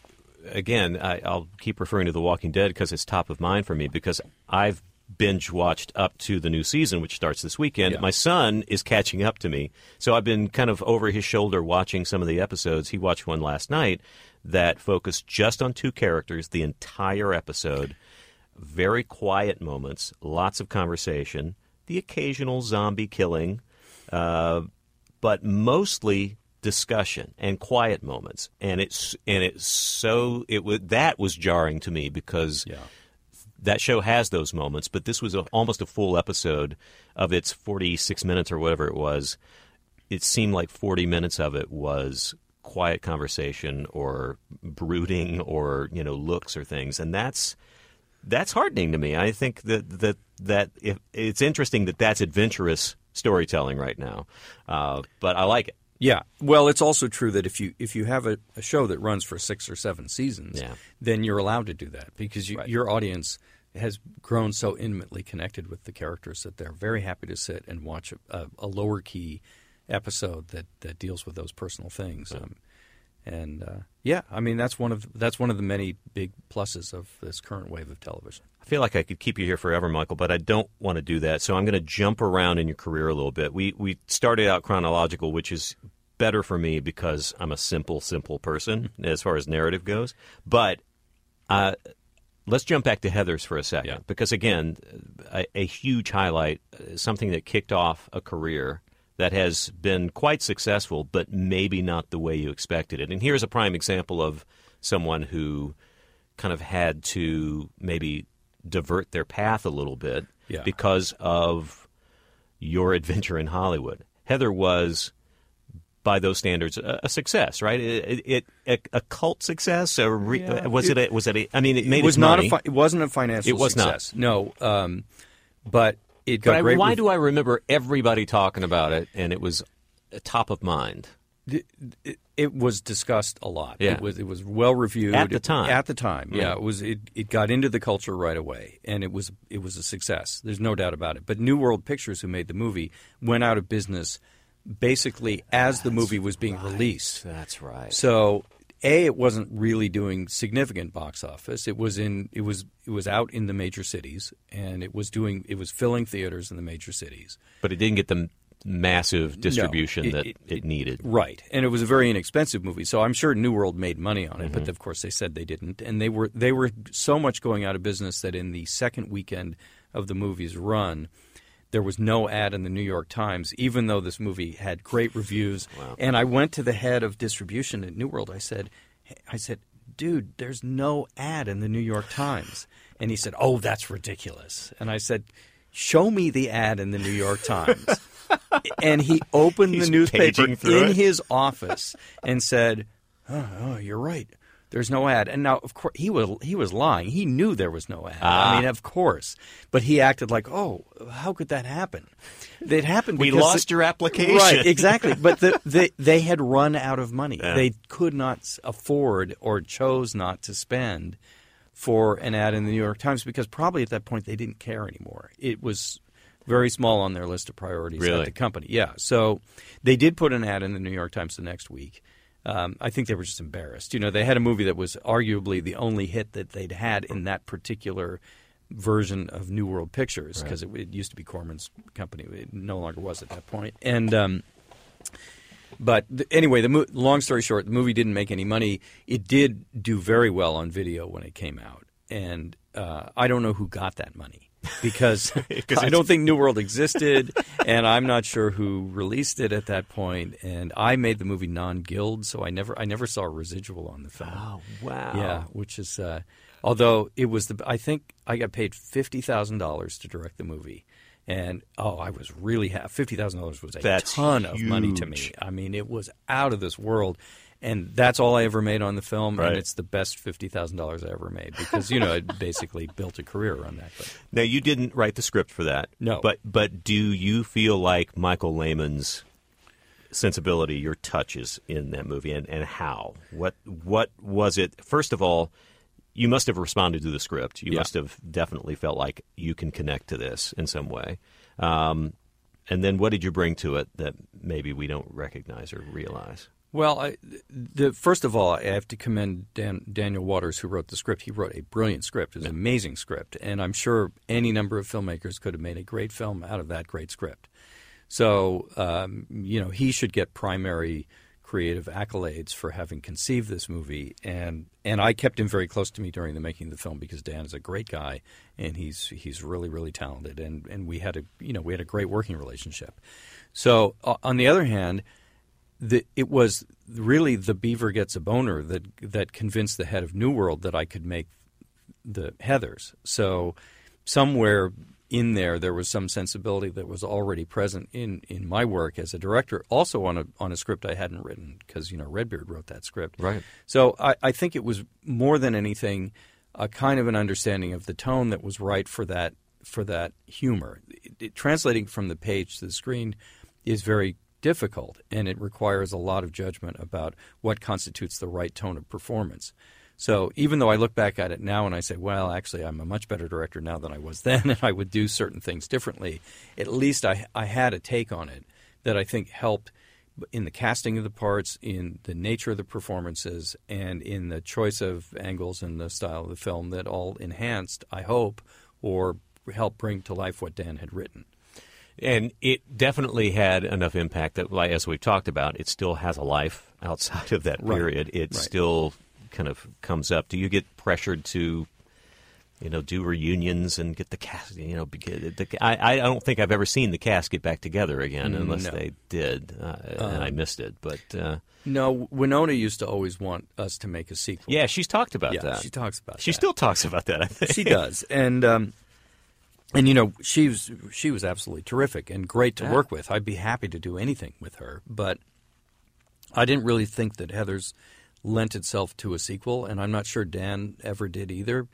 again, I, I'll keep referring to The Walking Dead because it's top of mind for me because I've binge watched up to the new season, which starts this weekend. Yeah. My son is catching up to me, so I've been kind of over his shoulder watching some of the episodes. He watched one last night that focused just on two characters the entire episode. very quiet moments, lots of conversation, the occasional zombie killing, uh, but mostly discussion and quiet moments. And it's and it's so it was that was jarring to me because Yeah. That show has those moments, but this was a, almost a full episode of its 46 minutes or whatever it was. It seemed like 40 minutes of it was quiet conversation or brooding or you know looks or things, and that's that's heartening to me. I think that that that if, it's interesting that that's adventurous storytelling right now, uh, but I like it. Yeah. Well, it's also true that if you if you have a, a show that runs for six or seven seasons, Yeah. then you're allowed to do that because you, Right. your audience has grown so intimately connected with the characters that they're very happy to sit and watch a, a, lower key episode that, that deals with those personal things. Um, and uh, yeah, I mean that's one of that's one of the many big pluses of this current wave of television. I feel like I could keep you here forever, Michael, but I don't want to do that. So I'm going to jump around in your career a little bit. We we started out chronological, which is better for me because I'm a simple, simple person as far as narrative goes. But uh, let's jump back to Heathers for a second, Yeah. because again, a, a huge highlight, uh, something that kicked off a career that has been quite successful, but maybe not the way you expected it. And here's a prime example of someone who kind of had to maybe divert their path a little bit Yeah. because of your adventure in Hollywood. Heather was, by those standards, a, a success, right? It, it, a, a cult success. A re, Yeah. was it? a, was it? A, I mean, it made it was not money. a fi- it wasn't a financial It was not. success. No, um, but it got but I, great. why rev- do I remember everybody talking about it, and it was uh, top of mind? it, it was discussed a lot. Yeah. It was it was well reviewed At the time. At the time, yeah, Right. it was. It, it got into the culture right away, and it was it was a success. There's no doubt about it. But New World Pictures, who made the movie, went out of business basically as the movie was being released. That's right. So, a it wasn't really doing significant box office. It was in it was it was out in the major cities, and it was doing it was filling theaters in the major cities. but it didn't get the massive distribution it- that it- it, needed. Right, and it was a very inexpensive movie, so I'm sure New World made money on it, Mm-hmm. but of course they said they didn't, and they were they were so much going out of business that in the second weekend of the movie's run, there was no ad in the New York Times, even though this movie had great reviews. And I went to the head of distribution at New World. I said, I said, dude, there's no ad in the New York Times, and he said, oh, that's ridiculous. And I said, show me the ad in the New York Times. and he opened He's the newspaper in it. his office and said, oh, oh, you're right. There's no ad. And now, of course, he was he was lying. He knew there was no ad. Ah. I mean, of course. But he acted like, oh, how could that happen? It happened. We lost the- your application. Right, exactly. But the, they they had run out of money. Yeah. They could not afford or chose not to spend for an ad in the New York Times because probably at that point they didn't care anymore. It was very small on their list of priorities Really? at the company. Yeah. So they did put an ad in the New York Times the next week. Um, I think they were just embarrassed. You know, they had a movie that was arguably the only hit that they'd had in that particular version of New World Pictures because it, it used to be Corman's company. It no longer was at that point. And um, but th- anyway, the mo- long story short, the movie didn't make any money. It did do very well on video when it came out, and uh, I don't know who got that money because I don't think New World existed, and I'm not sure who released it at that point. And I made the movie non-guild, so I never I never saw a residual on the film. Oh wow. Yeah, which is uh, although it was the I think I got paid fifty thousand dollars to direct the movie, and oh, I was really happy. fifty thousand dollars was a That's ton of money to me. I mean, it was out of this world. And that's all I ever made on the film, Right. and it's the best fifty thousand dollars I ever made because you know I basically built a career on that. But Now you didn't write the script for that. No. But but do you feel like Michael Lehmann's sensibility, your touches in that movie, and, and how? What what was it? First of all, you must have responded to the script. You Yeah. must have definitely felt like you can connect to this in some way. Um, and then what did you bring to it that maybe we don't recognize or realize? Well, I, the first of all, I have to commend Dan, Daniel Waters, who wrote the script. He wrote a brilliant script. An amazing script, and I'm sure any number of filmmakers could have made a great film out of that great script. So, um, you know, he should get primary creative accolades for having conceived this movie, and and I kept him very close to me during the making of the film because Dan is a great guy, and he's he's really really talented, and and we had a you know we had a great working relationship. So uh, on the other hand, the, it was really the Beaver gets a boner that that convinced the head of New World that I could make the Heathers. So somewhere in there there was some sensibility that was already present in, in my work as a director, also on a on a script I hadn't written because you know Redbeard wrote that script. Right. So I, I think it was more than anything a kind of an understanding of the tone that was right for that for that humor. It, it, translating from the page to the screen is very difficult, and it requires a lot of judgment about what constitutes the right tone of performance. So even though I look back at it now and I say, well, actually, I'm a much better director now than I was then, and I would do certain things differently, at least I, I had a take on it that I think helped in the casting of the parts, in the nature of the performances, and in the choice of angles and the style of the film that all enhanced, I hope, or helped bring to life what Dan had written. And it definitely had enough impact that, as we've talked about, it still has a life outside of that Right. period. It Right. still kind of comes up. Do you get pressured to, you know, do reunions and get the cast? You know, the, I I don't think I've ever seen the cast get back together again, unless No. they did, uh, and I missed it. But uh, No, Winona used to always want us to make a sequel. yeah, she's talked about yeah, that. she talks about She that. still talks about that. I think she does, and um, and you know she was she was absolutely terrific and great to Yeah. work with. I'd be happy to do anything with her, but I didn't really think that Heathers lent itself to a sequel, and I'm not sure Dan ever did either.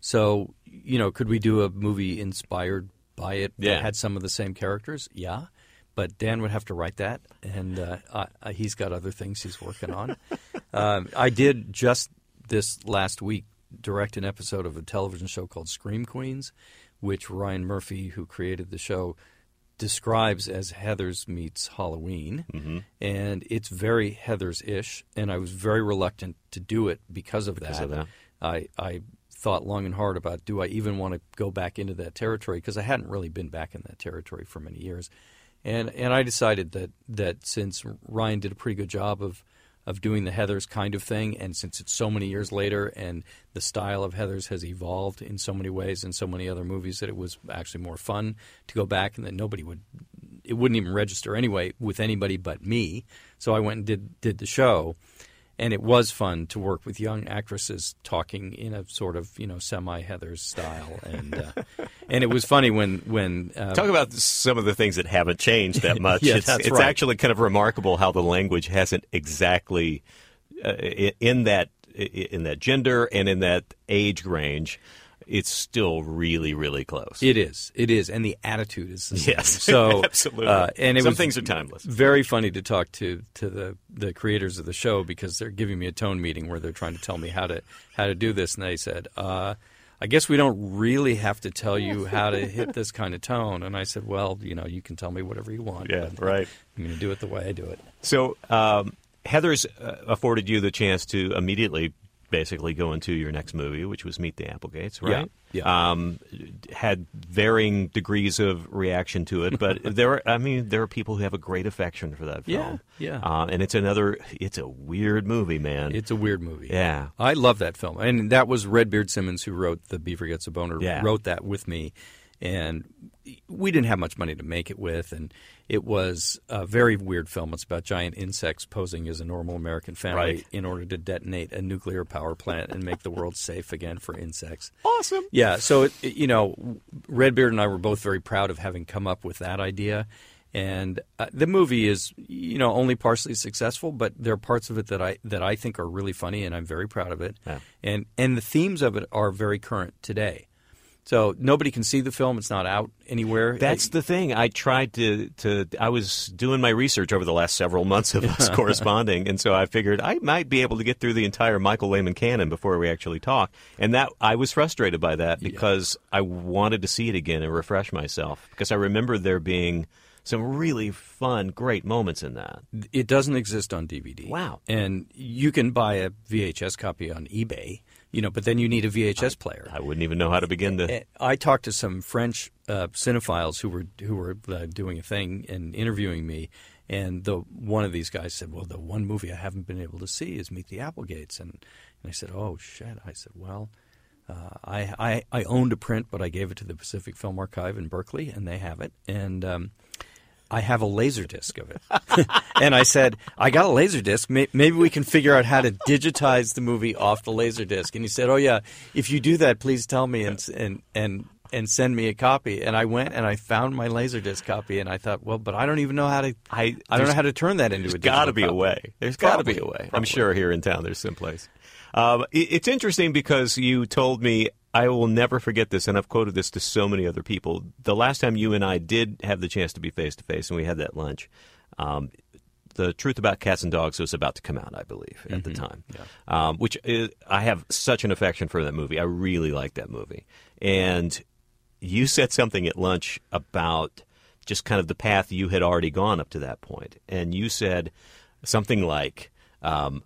So you know, could we do a movie inspired by it Yeah. that had some of the same characters? Yeah. But Dan would have to write that, and uh, I, he's got other things he's working on. um, I did just this last week direct an episode of a television show called Scream Queens, which Ryan Murphy, who created the show, describes as Heathers meets Halloween, Mm-hmm. and it's very Heathers ish. And I was very reluctant to do it because of Because that. of that. I, I thought long and hard about do I even want to go back into that territory because I hadn't really been back in that territory for many years, and and I decided that that since Ryan did a pretty good job of of doing the Heathers kind of thing, and since it's so many years later and the style of Heathers has evolved in so many ways in so many other movies that it was actually more fun to go back and that nobody would it wouldn't even register anyway with anybody but me. So I went and did did the show, and it was fun to work with young actresses talking in a sort of you know semi Heathers style, and uh, and it was funny when when uh, Talk about some of the things that haven't changed that much. Yeah, it's that's it's right. actually kind of remarkable how the language hasn't exactly uh, in that in that gender and in that age range. It's still really, really close. It is. It is, and the attitude is the same. Yes, So absolutely. uh, and it Some was things are timeless. Very funny to talk to to the the creators of the show because they're giving me a tone meeting where they're trying to tell me how to how to do this, and they said. Uh, I guess we don't really have to tell you how to hit this kind of tone. And I said, well, you know, you can tell me whatever you want. Yeah, but right. I'm going to do it the way I do it. So um, Heathers uh, afforded you the chance to immediately, basically, go into your next movie, which was Meet the Applegates, right? Yeah, yeah. Um, had varying degrees of reaction to it, but there, are, I mean, there are people who have a great affection for that Yeah, film. yeah. Uh, and it's another, it's a weird movie, man. It's a weird movie. Yeah. I love that film. And that was Redbeard Simmons who wrote The Beaver Gets a Boner, Yeah. wrote that with me. And we didn't have much money to make it with. And it was a very weird film. It's about giant insects posing as a normal American family Right. in order to detonate a nuclear power plant and make the world safe again for insects. awesome. Yeah, so it, it- you know, Redbeard and I were both very proud of having come up with that idea, and uh, the movie is you know only partially successful, but there are parts of it that I that I think are really funny, and I'm very proud of it. Yeah. And and the themes of it are very current today. So nobody can see the film; it's not out anywhere. That's uh, the thing. I tried to, to. I was doing my research over the last several months of us corresponding, and so I figured I might be able to get through the entire Michael Lehmann canon before we actually talk. And that I was frustrated by that because I wanted to see it again and refresh myself because I remember there being some really fun, great moments in that. It doesn't exist on DVD. Wow. And you can buy a VHS copy on eBay, you know, but then you need a VHS player. I wouldn't even know how to begin to. I talked to some French uh, cinephiles who were who were uh, doing a thing and interviewing me, And the one of these guys said, "Well, the one movie I haven't been able to see is Meet the Applegates." And, and I said, "Oh shit!" I said, "Well." Uh, I, I I owned a print, but I gave it to the Pacific Film Archive in Berkeley, and they have it. And um, I have a laser disc of it. and I said, I got a laser disc. Maybe we can figure out how to digitize the movie off the laser disc. And he said, Oh yeah, if you do that, please tell me and and and and send me a copy. And I went and I found my laserdisc copy, and I thought, well, but I don't even know how to. I I don't know how to turn that into a. There's got to be copy. a way. There's got to be a way. Probably. I'm sure here in town there's some place. Um, it, it's interesting because you told me I will never forget this, and I've quoted this to so many other people. The last time you and I did have the chance to be face to face, and we had that lunch. Um, the truth about cats and dogs was about to come out, I believe, at the time. Um, which is, I have such an affection for that movie. I really like that movie, and you said something at lunch about just kind of the path you had already gone up to that point, and you said something like. Um,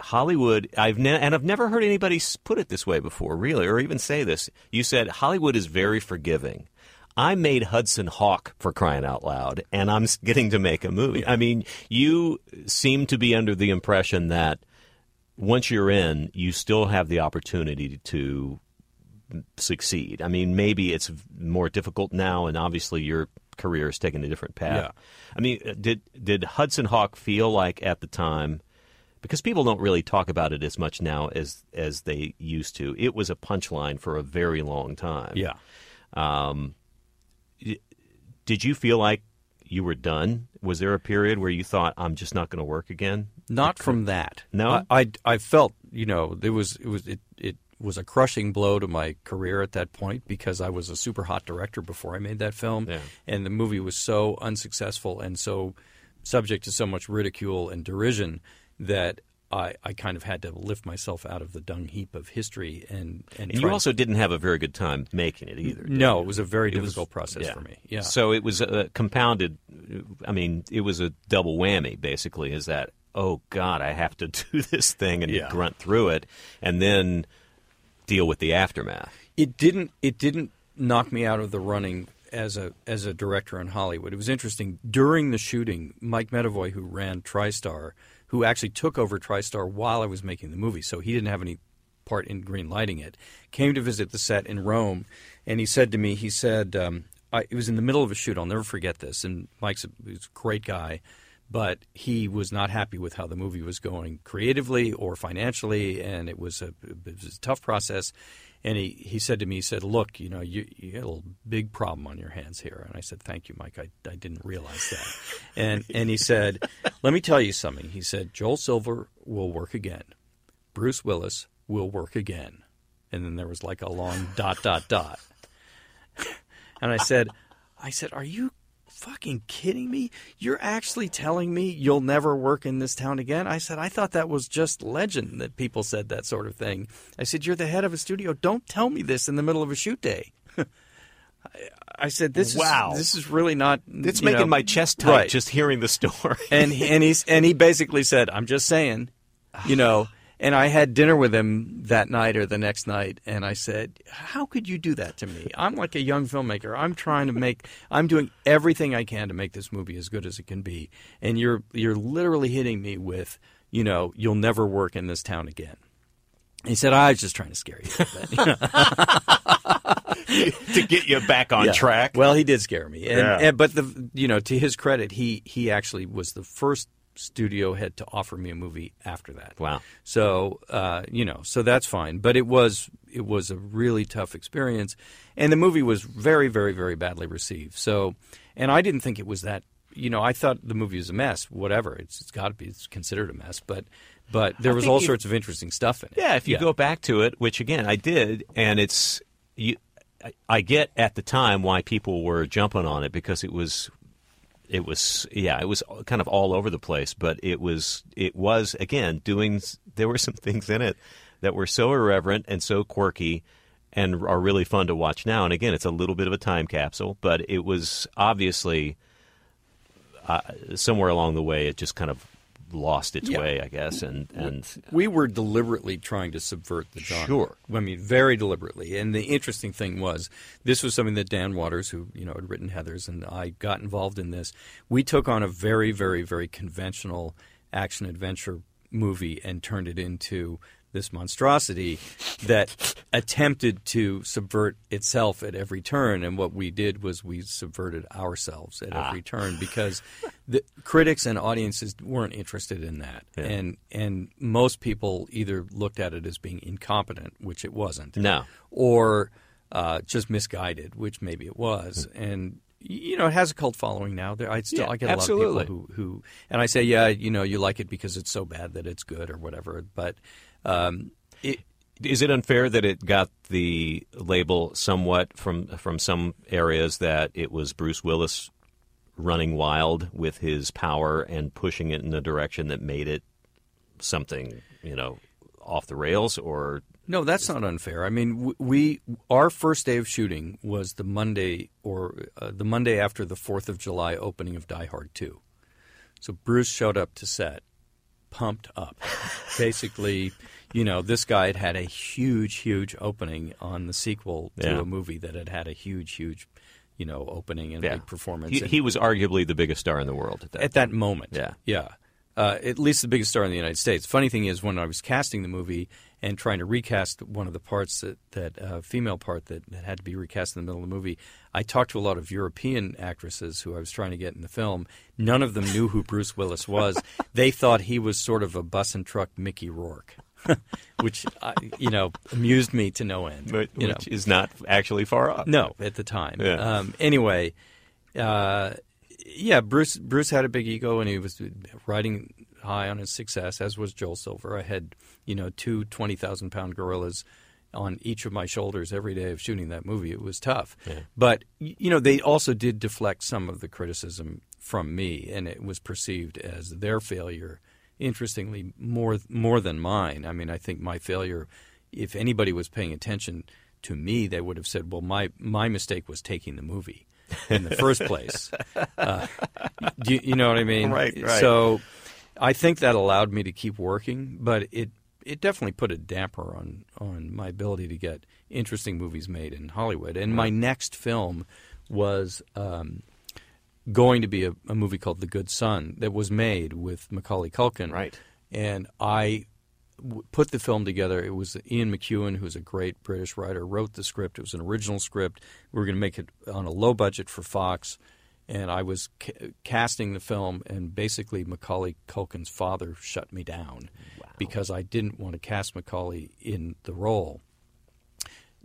Hollywood, I've ne- and I've never heard anybody put it this way before, really, or even say this. You said Hollywood is very forgiving. I made Hudson Hawk for crying out loud, and I'm getting to make a movie. I mean, you seem to be under the impression that once you're in, you still have the opportunity to succeed. I mean, maybe it's more difficult now, and obviously your career has taken a different path. Yeah. I mean, uh, did did Hudson Hawk feel like at the time? Because people don't really talk about it as much now as as they used to. It was a punchline for a very long time. Yeah. Um, did you feel like you were done? Was there a period where you thought, "I'm just not going to work again"? Not from that. No? I, I, I felt you know there was it was it it was a crushing blow to my career at that point because I was a super hot director before I made that film, Yeah. and the movie was so unsuccessful and so subject to so much ridicule and derision that. I, I kind of had to lift myself out of the dung heap of history and and, And you also didn't have a very good time making it either. no you? it was a very It was- difficult process yeah. for me yeah So it was uh, compounded. I mean, it was a double whammy, basically. Is that oh God, I have to do this thing and Yeah. grunt through it, and then deal with the aftermath. it didn't it didn't knock me out of the running as a as a director in Hollywood. It was interesting during the shooting. Mike Medavoy, who ran TriStar, who actually took over TriStar while I was making the movie, so he didn't have any part in green lighting it. Came to visit the set in Rome, and he said to me, he said, um, I, it was in the middle of a shoot. I'll never forget this. And Mike's a, a great guy. But he was not happy with how the movie was going creatively or financially, and it was a, it was a tough process. And he, he said to me, he said, "Look, you know, you, you got a big problem on your hands here." And I said, "Thank you, Mike. I, I didn't realize that." and and he said, "Let me tell you something." He said, "Joel Silver will work again. Bruce Willis will work again." And then there was like a long dot dot dot. And I said, I said, are you fucking kidding me? You're actually telling me you'll never work in this town again? I said, I thought that was just legend that people said that sort of thing. I said, you're the head of a studio. Don't tell me this in the middle of a shoot day. I, I said, this Wow. is this is really not. It's making know- my chest tight Right. just hearing the story. and he, and he's and he basically said, "I'm just saying," you know. And I had dinner with him that night or the next night, and I said, "How could you do that to me? I'm like a young filmmaker. I'm trying to make. I'm doing everything I can to make this movie as good as it can be, and you're you're literally hitting me with, you know, you'll never work in this town again." He said, "I was just trying to scare you." To get you back on Yeah. track. Well, he did scare me, and, Yeah. and but the you know to his credit, he he actually was the first studio head to offer me a movie after that. Wow. So uh, you know, so that's fine. But it was it was a really tough experience, and the movie was very very very badly received. So, and I didn't think it was that. You know, I thought the movie was a mess. Whatever, it's it's got to be. It's considered a mess, but but there was all if- sorts of interesting stuff in it. Yeah, if you go back to it, which again I did, and it's you. I- I get at the time why people were jumping on it because it was, it was yeah, it was kind of all over the place. But it was it was again doing. There were some things in it that were so irreverent and so quirky, and are really fun to watch now. And again, it's a little bit of a time capsule, but it was obviously uh, somewhere along the way it just kind of lost its Yeah. way, I guess, and and we were deliberately trying to subvert the genre. Sure. I mean, very deliberately. And the interesting thing was, this was something that Dan Waters, who you know had written Heathers, and I got involved in this. We took on a very, very, very conventional action adventure movie and turned it into this monstrosity that attempted to subvert itself at every turn. And what we did was we subverted ourselves at every turn because the critics and audiences weren't interested in that. And and most people either looked at it as being incompetent, which it wasn't, No. or uh, just misguided, which maybe it was. And you know, it has a cult following now. There, I still Yeah, I get a absolutely. lot of people who who and I say, yeah, you know, you like it because it's so bad that it's good or whatever. But um, it, Is it unfair that it got the label somewhat from from some areas that it was Bruce Willis running wild with his power and pushing it in a direction that made it something, you know, off the rails or No, that's not unfair. I mean, we our first day of shooting was the Monday or uh, the Monday after the Fourth of July opening of Die Hard Two. So Bruce showed up to set, pumped up. Basically, you know, this guy had had a huge, huge opening on the sequel to Yeah. a movie that had had a huge, huge, you know, opening and yeah. big performance. He, And- he was arguably the biggest star in the world at that. at that moment. Yeah. yeah. Uh, at least the biggest star in the United States. Funny thing is, when I was casting the movie and trying to recast one of the parts that that uh, female part that, that had to be recast in the middle of the movie, I talked to a lot of European actresses who I was trying to get in the film. None of them knew who Bruce Willis was. they thought he was sort of a bus and truck Mickey Rourke. Which uh, you know amused me to no end. but, you know. which is not actually far off. No, at the time. Yeah. Um, anyway, uh, yeah, Bruce Bruce had a big ego and he was riding high on his success, as was Joel Silver. I had you know two twenty thousand pound gorillas on each of my shoulders every day of shooting that movie. It was tough, but you know they also did deflect some of the criticism from me, and it was perceived as their failure. Interestingly, more more than mine. I mean, I think my failure. If anybody was paying attention to me, they would have said, "Well, my my mistake was taking the movie." in the first place. Uh, you, you know what I mean? Right, right. So I think that allowed me to keep working, but it it definitely put a damper on on my ability to get interesting movies made in Hollywood. And my next film was um, going to be a, a movie called The Good Son that was made with Macaulay Culkin. Right. And I w- put the film together. It was Ian McEwan, who's a great British writer, wrote the script. It was an original script. We were going to make it on a low budget for Fox, and I was ca- casting the film. And basically, Macaulay Culkin's father shut me down because I didn't want to cast Macaulay in the role.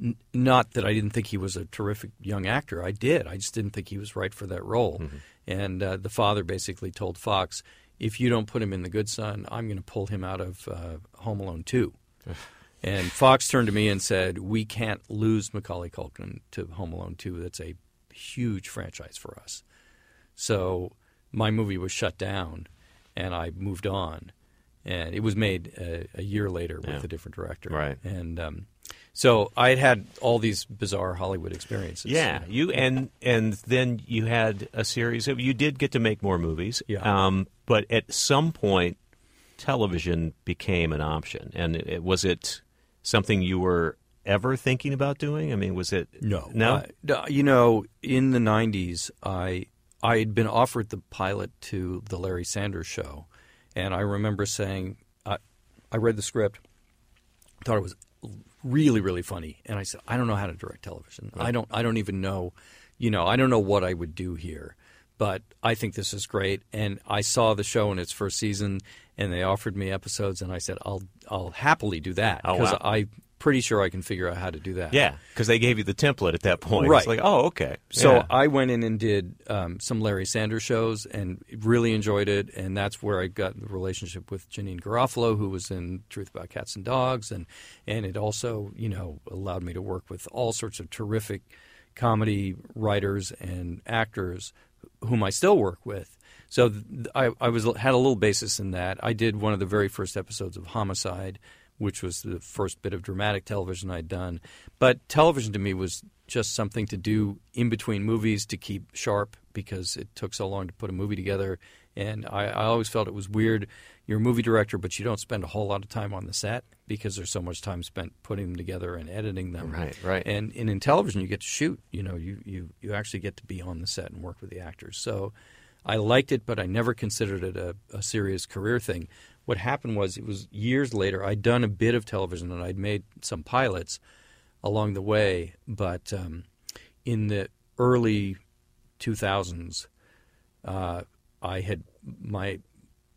N- not that I didn't think he was a terrific young actor. I did. I just didn't think he was right for that role. And uh, the father basically told Fox, if you don't put him in The Good Son, I'm going to pull him out of uh, Home Alone 2. and Fox turned to me and said, we can't lose Macaulay Culkin to Home Alone 2. That's a huge franchise for us. So my movie was shut down, and I moved on. And it was made a, a year later with Yeah. a different director. Right. And um, so I had had all these bizarre Hollywood experiences. Yeah, you and and then you had a series of you did get to make more movies. Yeah. Um, but at some point, television became an option, and it, was it something you were ever thinking about doing? I mean, was it No, no? Uh, no, you know, in the '90s, I I had been offered the pilot to the Larry Sanders Show, and I remember saying, I, I read the script, thought it was really really funny, and I said, I don't know how to direct television. I don't I don't even know, you know, I don't know what I would do here. But I think this is great, and I saw the show in its first season, and they offered me episodes, and I said I'll I'll happily do that Oh, because wow. I'm pretty sure I can figure out how to do that. yeah, because they gave you the template at that point. Right. It's like, oh, okay. So Yeah. I went in and did um, some Larry Sanders shows and really enjoyed it. And that's where I got the relationship with Janeane Garofalo, who was in Truth About Cats and Dogs. And, and it also, you know, allowed me to work with all sorts of terrific comedy writers and actors whom I still work with. So th- I, I was had a little basis in that. I did one of the very first episodes of Homicide, which was the first bit of dramatic television I'd done. But television to me was just something to do in between movies to keep sharp because it took so long to put a movie together And I, I always felt it was weird. You're a movie director, but you don't spend a whole lot of time on the set because there's so much time spent putting them together and editing them. Right, right. And, and in television, you get to shoot. You know, you, you, you actually get to be on the set and work with the actors. So I liked it, but I never considered it a, a serious career thing. What happened was it was years later. I'd done a bit of television and I'd made some pilots along the way, but um, in the early 2000s, uh, I had my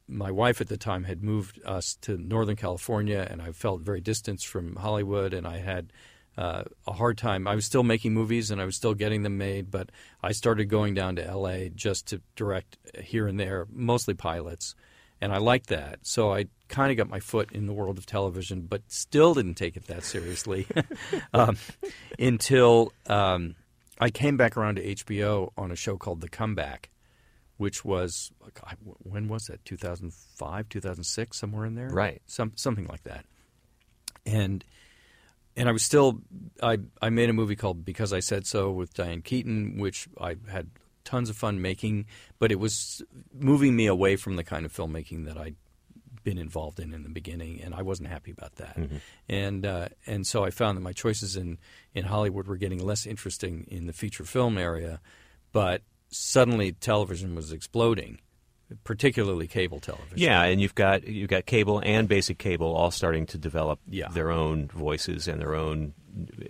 my wife at the time had moved us to Northern California, and I felt very distanced from Hollywood, and I had uh, a hard time. I was still making movies, and I was still getting them made, but I started going down to L.A. just to direct here and there, mostly pilots, and I liked that. So I kind of got my foot in the world of television, but still didn't take it that seriously um, until um, I came back around to HBO on a show called The Comeback which was when was that? 2005 2006 somewhere in there? Right. Some something like that. And and I was still I I made a movie called Because I Said So with Diane Keaton which I had tons of fun making but it was moving me away from the kind of filmmaking that I'd been involved in in the beginning and I wasn't happy about that mm-hmm. and uh, and so I found that my choices in in Hollywood were getting less interesting in the feature film area but suddenly television was exploding, particularly cable television. Yeah, and you've got you've got cable and basic cable all starting to develop yeah. their own voices and their own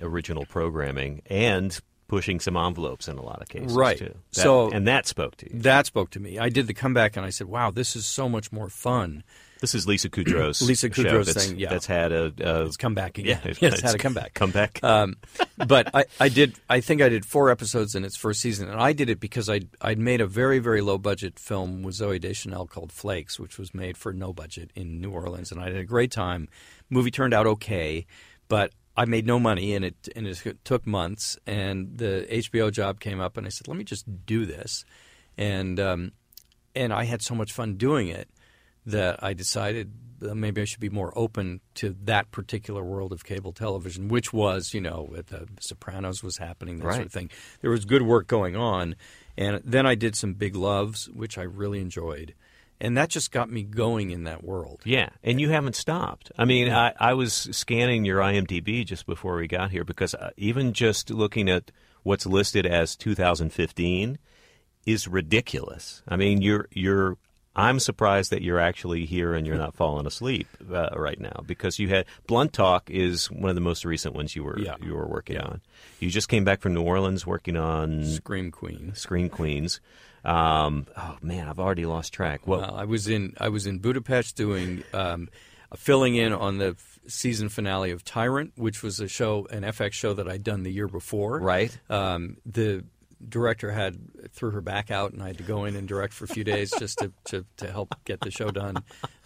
original programming and pushing some envelopes in a lot of cases right. too. That, so and that spoke to you. That spoke to me. I did the comeback and I said, "Wow, this is so much more fun." This is Lisa Kudrow's Lisa Kudrow's that's, thing. Yeah, that's had a, a it's come back again. Yeah, yeah it's, had a comeback. Comeback. Um, but I, I did. I think I did four episodes in its first season, and I did it because I I'd made a very very low budget film with Zooey Deschanel called Flakes, which was made for no budget in New Orleans, and I had a great time. Movie turned out okay, but I made no money, and it and it took months. And the HBO job came up, and I said, "Let me just do this," and um, and I had so much fun doing it that I decided maybe I should be more open to that particular world of cable television, which was, you know, the Sopranos was happening, that right. sort of thing. There was good work going on, and then I did some big loves, which I really enjoyed. And that just got me going in that world. Yeah, and you haven't stopped. I mean, I, I was scanning your IMDb just before we got here because uh, even just looking at what's listed as 2015 is ridiculous. I mean, you're you're I'm surprised that you're actually here and you're not falling asleep uh, right now because you had Blunt Talk is one of the most recent ones you were yeah. you were working yeah. on. You just came back from New Orleans working on Scream Queen. Scream Queens. Um, oh man, I've already lost track. Well, uh, I was in I was in Budapest doing um, filling in on the f- season finale of Tyrant, which was a show an FX show that I'd done the year before. Right. Um, the director had threw her back out, and I had to go in and direct for a few days just to, to, to help get the show done.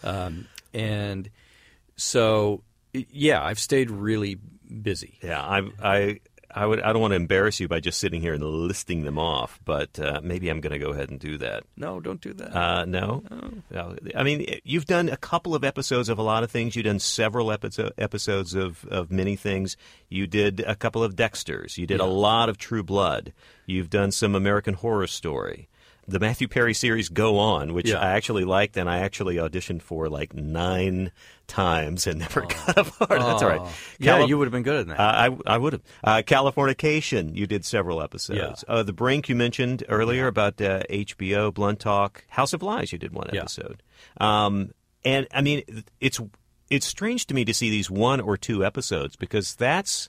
Um, and so, yeah, I've stayed really busy. Yeah, I, I, I would. I don't want to embarrass you by just sitting here and listing them off, but uh, maybe I'm going to go ahead and do that. No, don't do that. Uh, no? no, I mean, you've done a couple of episodes of a lot of things. You've done several episode, episodes of of many things. You did a couple of Dexters. You did Yeah. a lot of True Blood. You've done some American Horror Story. The Matthew Perry series Go On, which Yeah. I actually liked, and I actually auditioned for like nine times and never got a part. That's all right. Oh. Yeah, you would have been good at that. uh, I, I would have. Uh, Californication, you did several episodes. Yeah. Uh, the Brink, you mentioned earlier about uh, HBO, Blunt Talk, House of Lies, you did one Yeah. episode. Um, and I mean, it's it's strange to me to see these one or two episodes because that's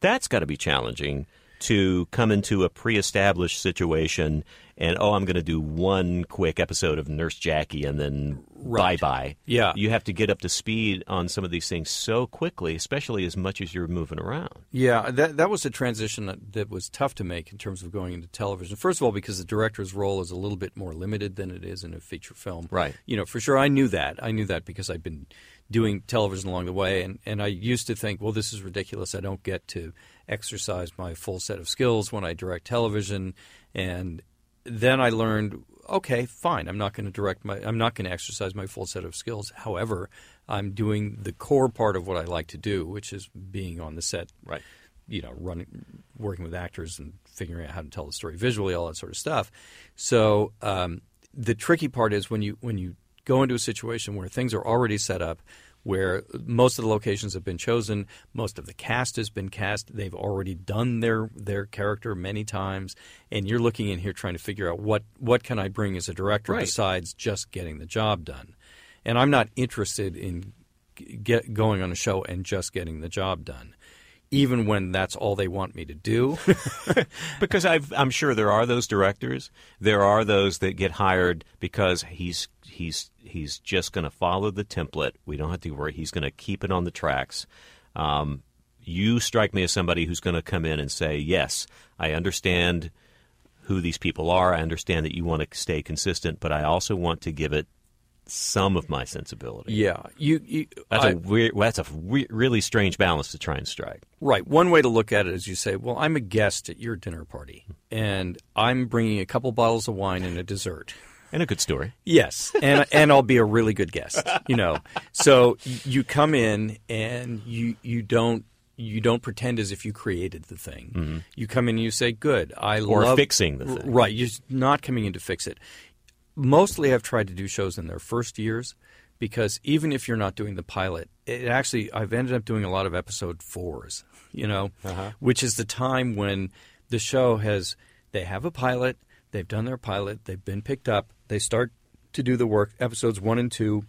that's got to be challenging to come into a pre-established situation and oh i'm going to do one quick episode of nurse jackie and then Right. bye-bye Yeah. you have to get up to speed on some of these things so quickly especially as much as you're moving around Yeah, that that was a transition that, that was tough to make in terms of going into television. First of all, because the director's role is a little bit more limited than it is in a feature film. Right. You know, for sure, I knew that. I knew that because I'd been doing television along the way, and and I used to think, well, this is ridiculous. I don't get to exercise my full set of skills when I direct television, and then I learned. Okay, fine. I'm not going to direct my. I'm not going to exercise my full set of skills. However, I'm doing the core part of what I like to do, which is being on the set, Right. You know, running, working with actors and figuring out how to tell the story visually, all that sort of stuff. So um, the tricky part is when you when you go into a situation where things are already set up, where most of the locations have been chosen, most of the cast has been cast, they've already done their their character many times, and you're looking in here trying to figure out what what can I bring as a director Right. besides just getting the job done. And I'm not interested in get going on a show and just getting the job done. Even when that's all they want me to do. because I've, I'm sure there are those directors. There are those that get hired because he's he's he's just going to follow the template. We don't have to worry. He's going to keep it on the tracks. Um, you strike me as somebody who's going to come in and say, "Yes, I understand who these people are. I understand that you want to stay consistent, but I also want to give it some of my sensibility." yeah, you. you That's I- a weird. That's a re- really strange balance to try and strike. Right. One way to look at it is you say, well, I'm a guest at your dinner party, and I'm bringing a couple bottles of wine and a dessert. And a good story. Yes, and and I'll be a really good guest. You know, so you come in and you you don't you don't pretend as if you created the thing. You come in and you say, "Good, I Mm-hmm. Or love fixing the thing. Right, you're not coming in to fix it. Mostly, I've tried to do shows in their first years because even if you're not doing the pilot, it actually I've ended up doing a lot of episode fours. You know, which is the time when the show has they have a pilot, they've done their pilot, they've been picked up, they start to do the work. Episodes one and two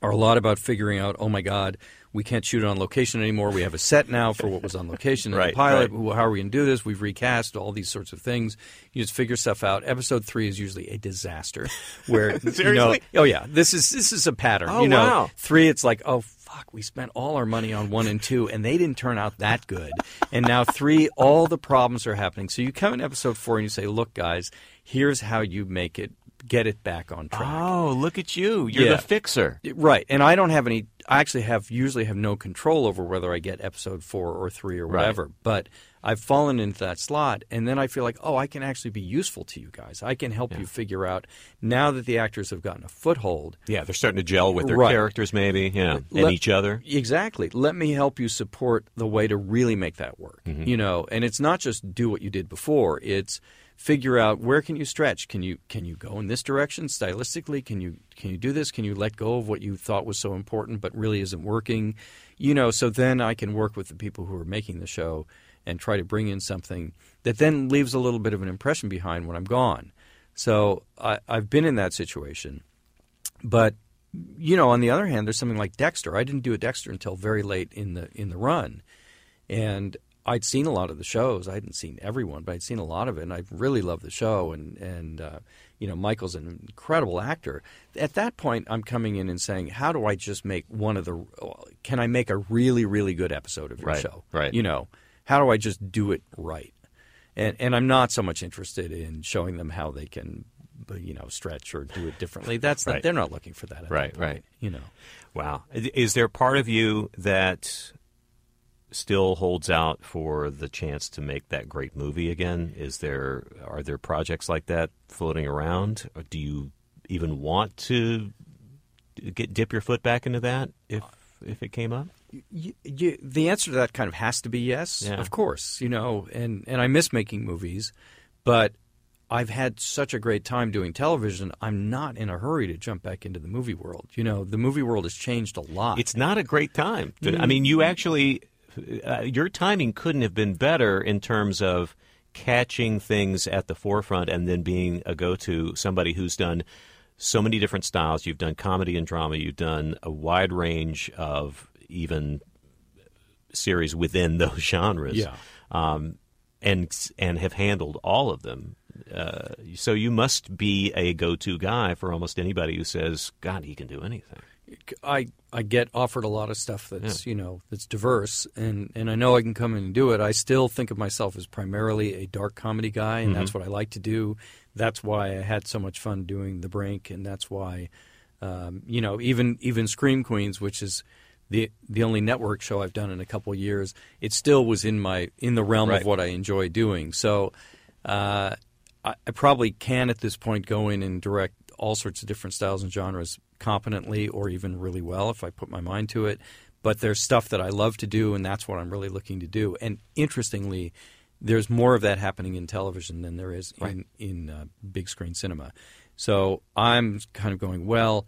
are a lot about figuring out, oh my God, we can't shoot it on location anymore. We have a set now for what was on location in Right, the pilot. right. How are we going to do this? We've recast all these sorts of things. You just figure stuff out. Episode three is usually a disaster. Where you know, oh yeah, this is this is a pattern. Oh, you know, wow. three, it's like, oh fuck, we spent all our money on one and two, and they didn't turn out that good. And now three, all the problems are happening. So you come in episode four and you say, look, guys, here's how you make it, get it back on track. Oh, look at you! You're Yeah. the fixer. Right, and I don't have any. I actually have usually have no control over whether I get episode four or three or Right. whatever. But I've fallen into that slot, and then I feel like, oh, I can actually be useful to you guys. I can help you figure out now that the actors have gotten a foothold. Yeah, they're starting to gel with their Right. characters, maybe. Yeah, and each other. Exactly. Let me help you support the way to really make that work. Mm-hmm. You know, and it's not just do what you did before. It's figure out where can you stretch. Can you can you go in this direction stylistically? Can you can you do this? Can you let go of what you thought was so important but really isn't working? You know, so then I can work with the people who are making the show and try to bring in something that then leaves a little bit of an impression behind when I'm gone. So I, I've been in that situation. But you know, on the other hand, there's something like Dexter. I didn't do a Dexter until very late in the in the run, and I'd seen a lot of the shows. I hadn't seen everyone, but I'd seen a lot of it, and I really loved the show. And and uh, you know, Michael's an incredible actor. At that point, I'm coming in and saying, how do I just make one of the? Can I make a really really good episode of your Right, show? right. You know, how do I just do it right? And and I'm not so much interested in showing them how they can. You know, stretch or do it differently. That's not, Right. they're not looking for that. At Right, that right. You know, Wow. Is there part of you that still holds out for the chance to make that great movie again? Is there are there projects like that floating around? Or do you even want to get dip your foot back into that if if it came up? y y the answer to that kind of has to be yes, Yeah. of course. You know, and and I miss making movies, but I've had such a great time doing television. I'm not in a hurry to jump back into the movie world. You know, the movie world has changed a lot. It's not a great time. To- Mm. I mean, you actually uh, your timing couldn't have been better in terms of catching things at the forefront and then being a go-to somebody who's done so many different styles. You've done comedy and drama. You've done a wide range of even series within those genres. Yeah. Um, and and have handled all of them. Uh, so you must be a go-to guy for almost anybody who says, "God, he can do anything." I I get offered a lot of stuff that's you know that's diverse, and and I know I can come in and do it. I still think of myself as primarily a dark comedy guy, and that's what I like to do. That's why I had so much fun doing The Brink, and that's why um, you know even even Scream Queens, which is the the only network show I've done in a couple of years, it still was in my in the realm Right. of what I enjoy doing. So. Uh, I, I probably can at this point go in and direct all sorts of different styles and genres competently or even really well if I put my mind to it. But there's stuff that I love to do, and that's what I'm really looking to do. And interestingly, there's more of that happening in television than there is in in uh, big screen cinema. So I'm kind of going, well,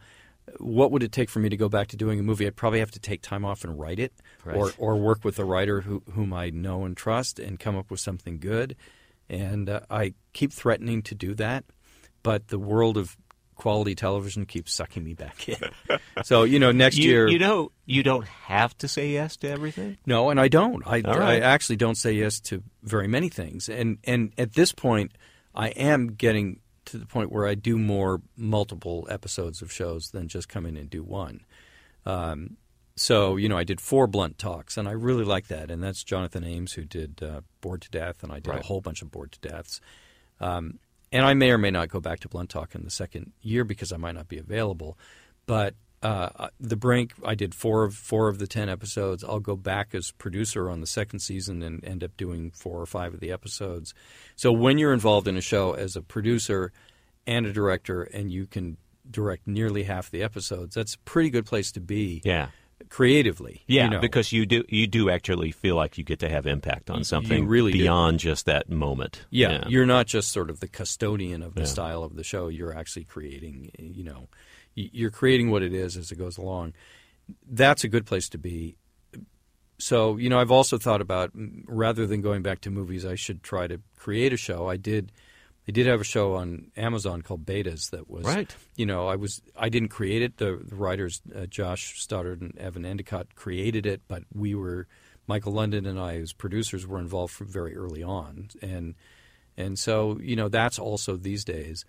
what would it take for me to go back to doing a movie? I'd probably have to take time off and write it, Right. or or work with a writer who, whom I know and trust, and come up with something good. And uh, I keep threatening to do that, but the world of quality television keeps sucking me back in. so you know, next You, year, you know, you don't have to say yes to everything. no, and I don't. I, right. I actually don't say yes to very many things, and and at this point, I am getting to the point where I do more multiple episodes of shows than just come in and do one. Um, so you know, I did four blunt talks, and I really like that. And that's Jonathan Ames who did uh, Bored to Death, and I did Right. a whole bunch of Bored to Deaths. Um, and I may or may not go back to Blunt Talk in the second year because I might not be available. But uh, the Brink, I did four of four of the ten episodes. I'll go back as producer on the second season and end up doing four or five of the episodes. So when you're involved in a show as a producer and a director, and you can direct nearly half the episodes, that's a pretty good place to be Yeah. Creatively. Yeah, you know. because you do you do actually feel like you get to have impact on something really do. beyond just that moment. Yeah, you're not just sort of the custodian of the Yeah. style of the show. You're actually creating, you know, you're creating what it is as it goes along. That's a good place to be. So, you know, I've also thought about mm, rather than going back to movies, I should try to create a show. I did I did have a show on Amazon called Betas that was Right. You know, I was I didn't create it. The, the writers uh, Josh Stoddard and Evan Endicott created it, but we were Michael London and I as producers were involved from very early on, and and so you know that's also these days,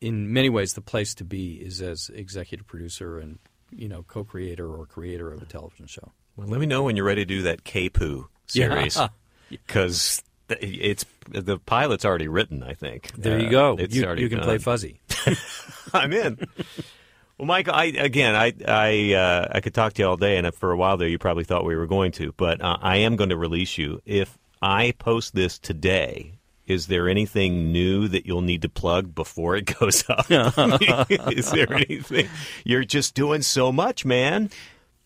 in many ways, the place to be is as executive producer and you know co-creator or creator of a television show. Well, let me know when you're ready to do that K-Poo series Yeah. because it's the pilot's already written. I think There Uh, you go. It's you, you can done. play fuzzy. I'm in. Well, Mike, I again, I I uh, I could talk to you all day, and for a while there, you probably thought we were going to, but uh, I am going to release you. If I post this today, is there anything new that you'll need to plug before it goes up? is there anything? You're just doing so much, man.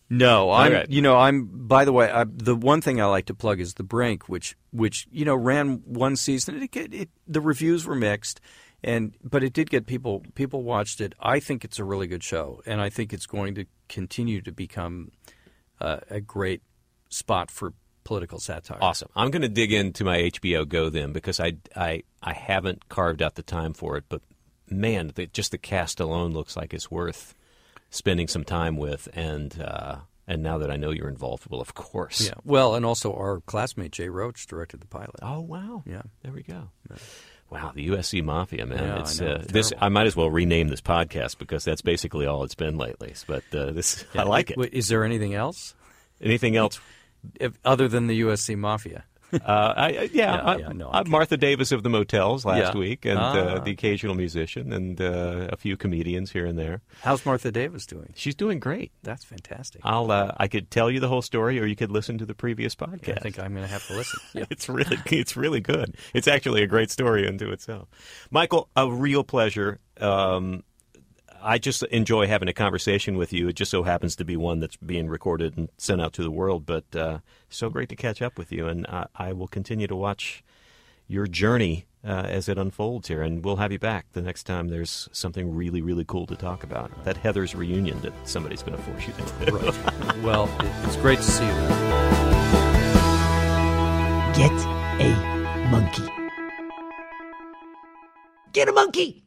No, I'm. You know, I'm. By the way, I, the one thing I like to plug is the Brink, which which you know ran one season. It, it, it, the reviews were mixed, and but it did get people. People watched it. I think it's a really good show, and I think it's going to continue to become uh, a great spot for political satire. Awesome. I'm going to dig into my HBO Go then because I I I haven't carved out the time for it, but man, the, just the cast alone looks like it's worth spending some time with, and uh, and now that I know you're involved, well, of course. Yeah. Well, and also our classmate Jay Roach directed the pilot. Oh wow. Yeah. There we go. Wow, the USC Mafia, man. Yeah, I it's know. uh, this. I might as well rename this podcast because that's basically all it's been lately. But uh, this, I like it. Is there anything else Anything else? if, other than the USC Mafia? Uh, I, yeah, Yeah, I, yeah, no, I'm Martha Davis of the Motels last Yeah. week, and Ah. uh, the occasional musician, and uh, a few comedians here and there. How's Martha Davis doing? She's doing great. That's fantastic. I'll uh, I could tell you the whole story, or you could listen to the previous podcast. I think I'm going to have to listen. Yeah. it's really it's really good. It's actually a great story unto itself. Michael, a real pleasure. Um, I just enjoy having a conversation with you. It just so happens to be one that's being recorded and sent out to the world. But uh, so great to catch up with you, and I, I will continue to watch your journey uh, as it unfolds here. And we'll have you back the next time there's something really, really cool to talk about. That Heathers reunion that somebody's going to force you to. Right. Well, it's great to see you. Get a monkey. Get a monkey!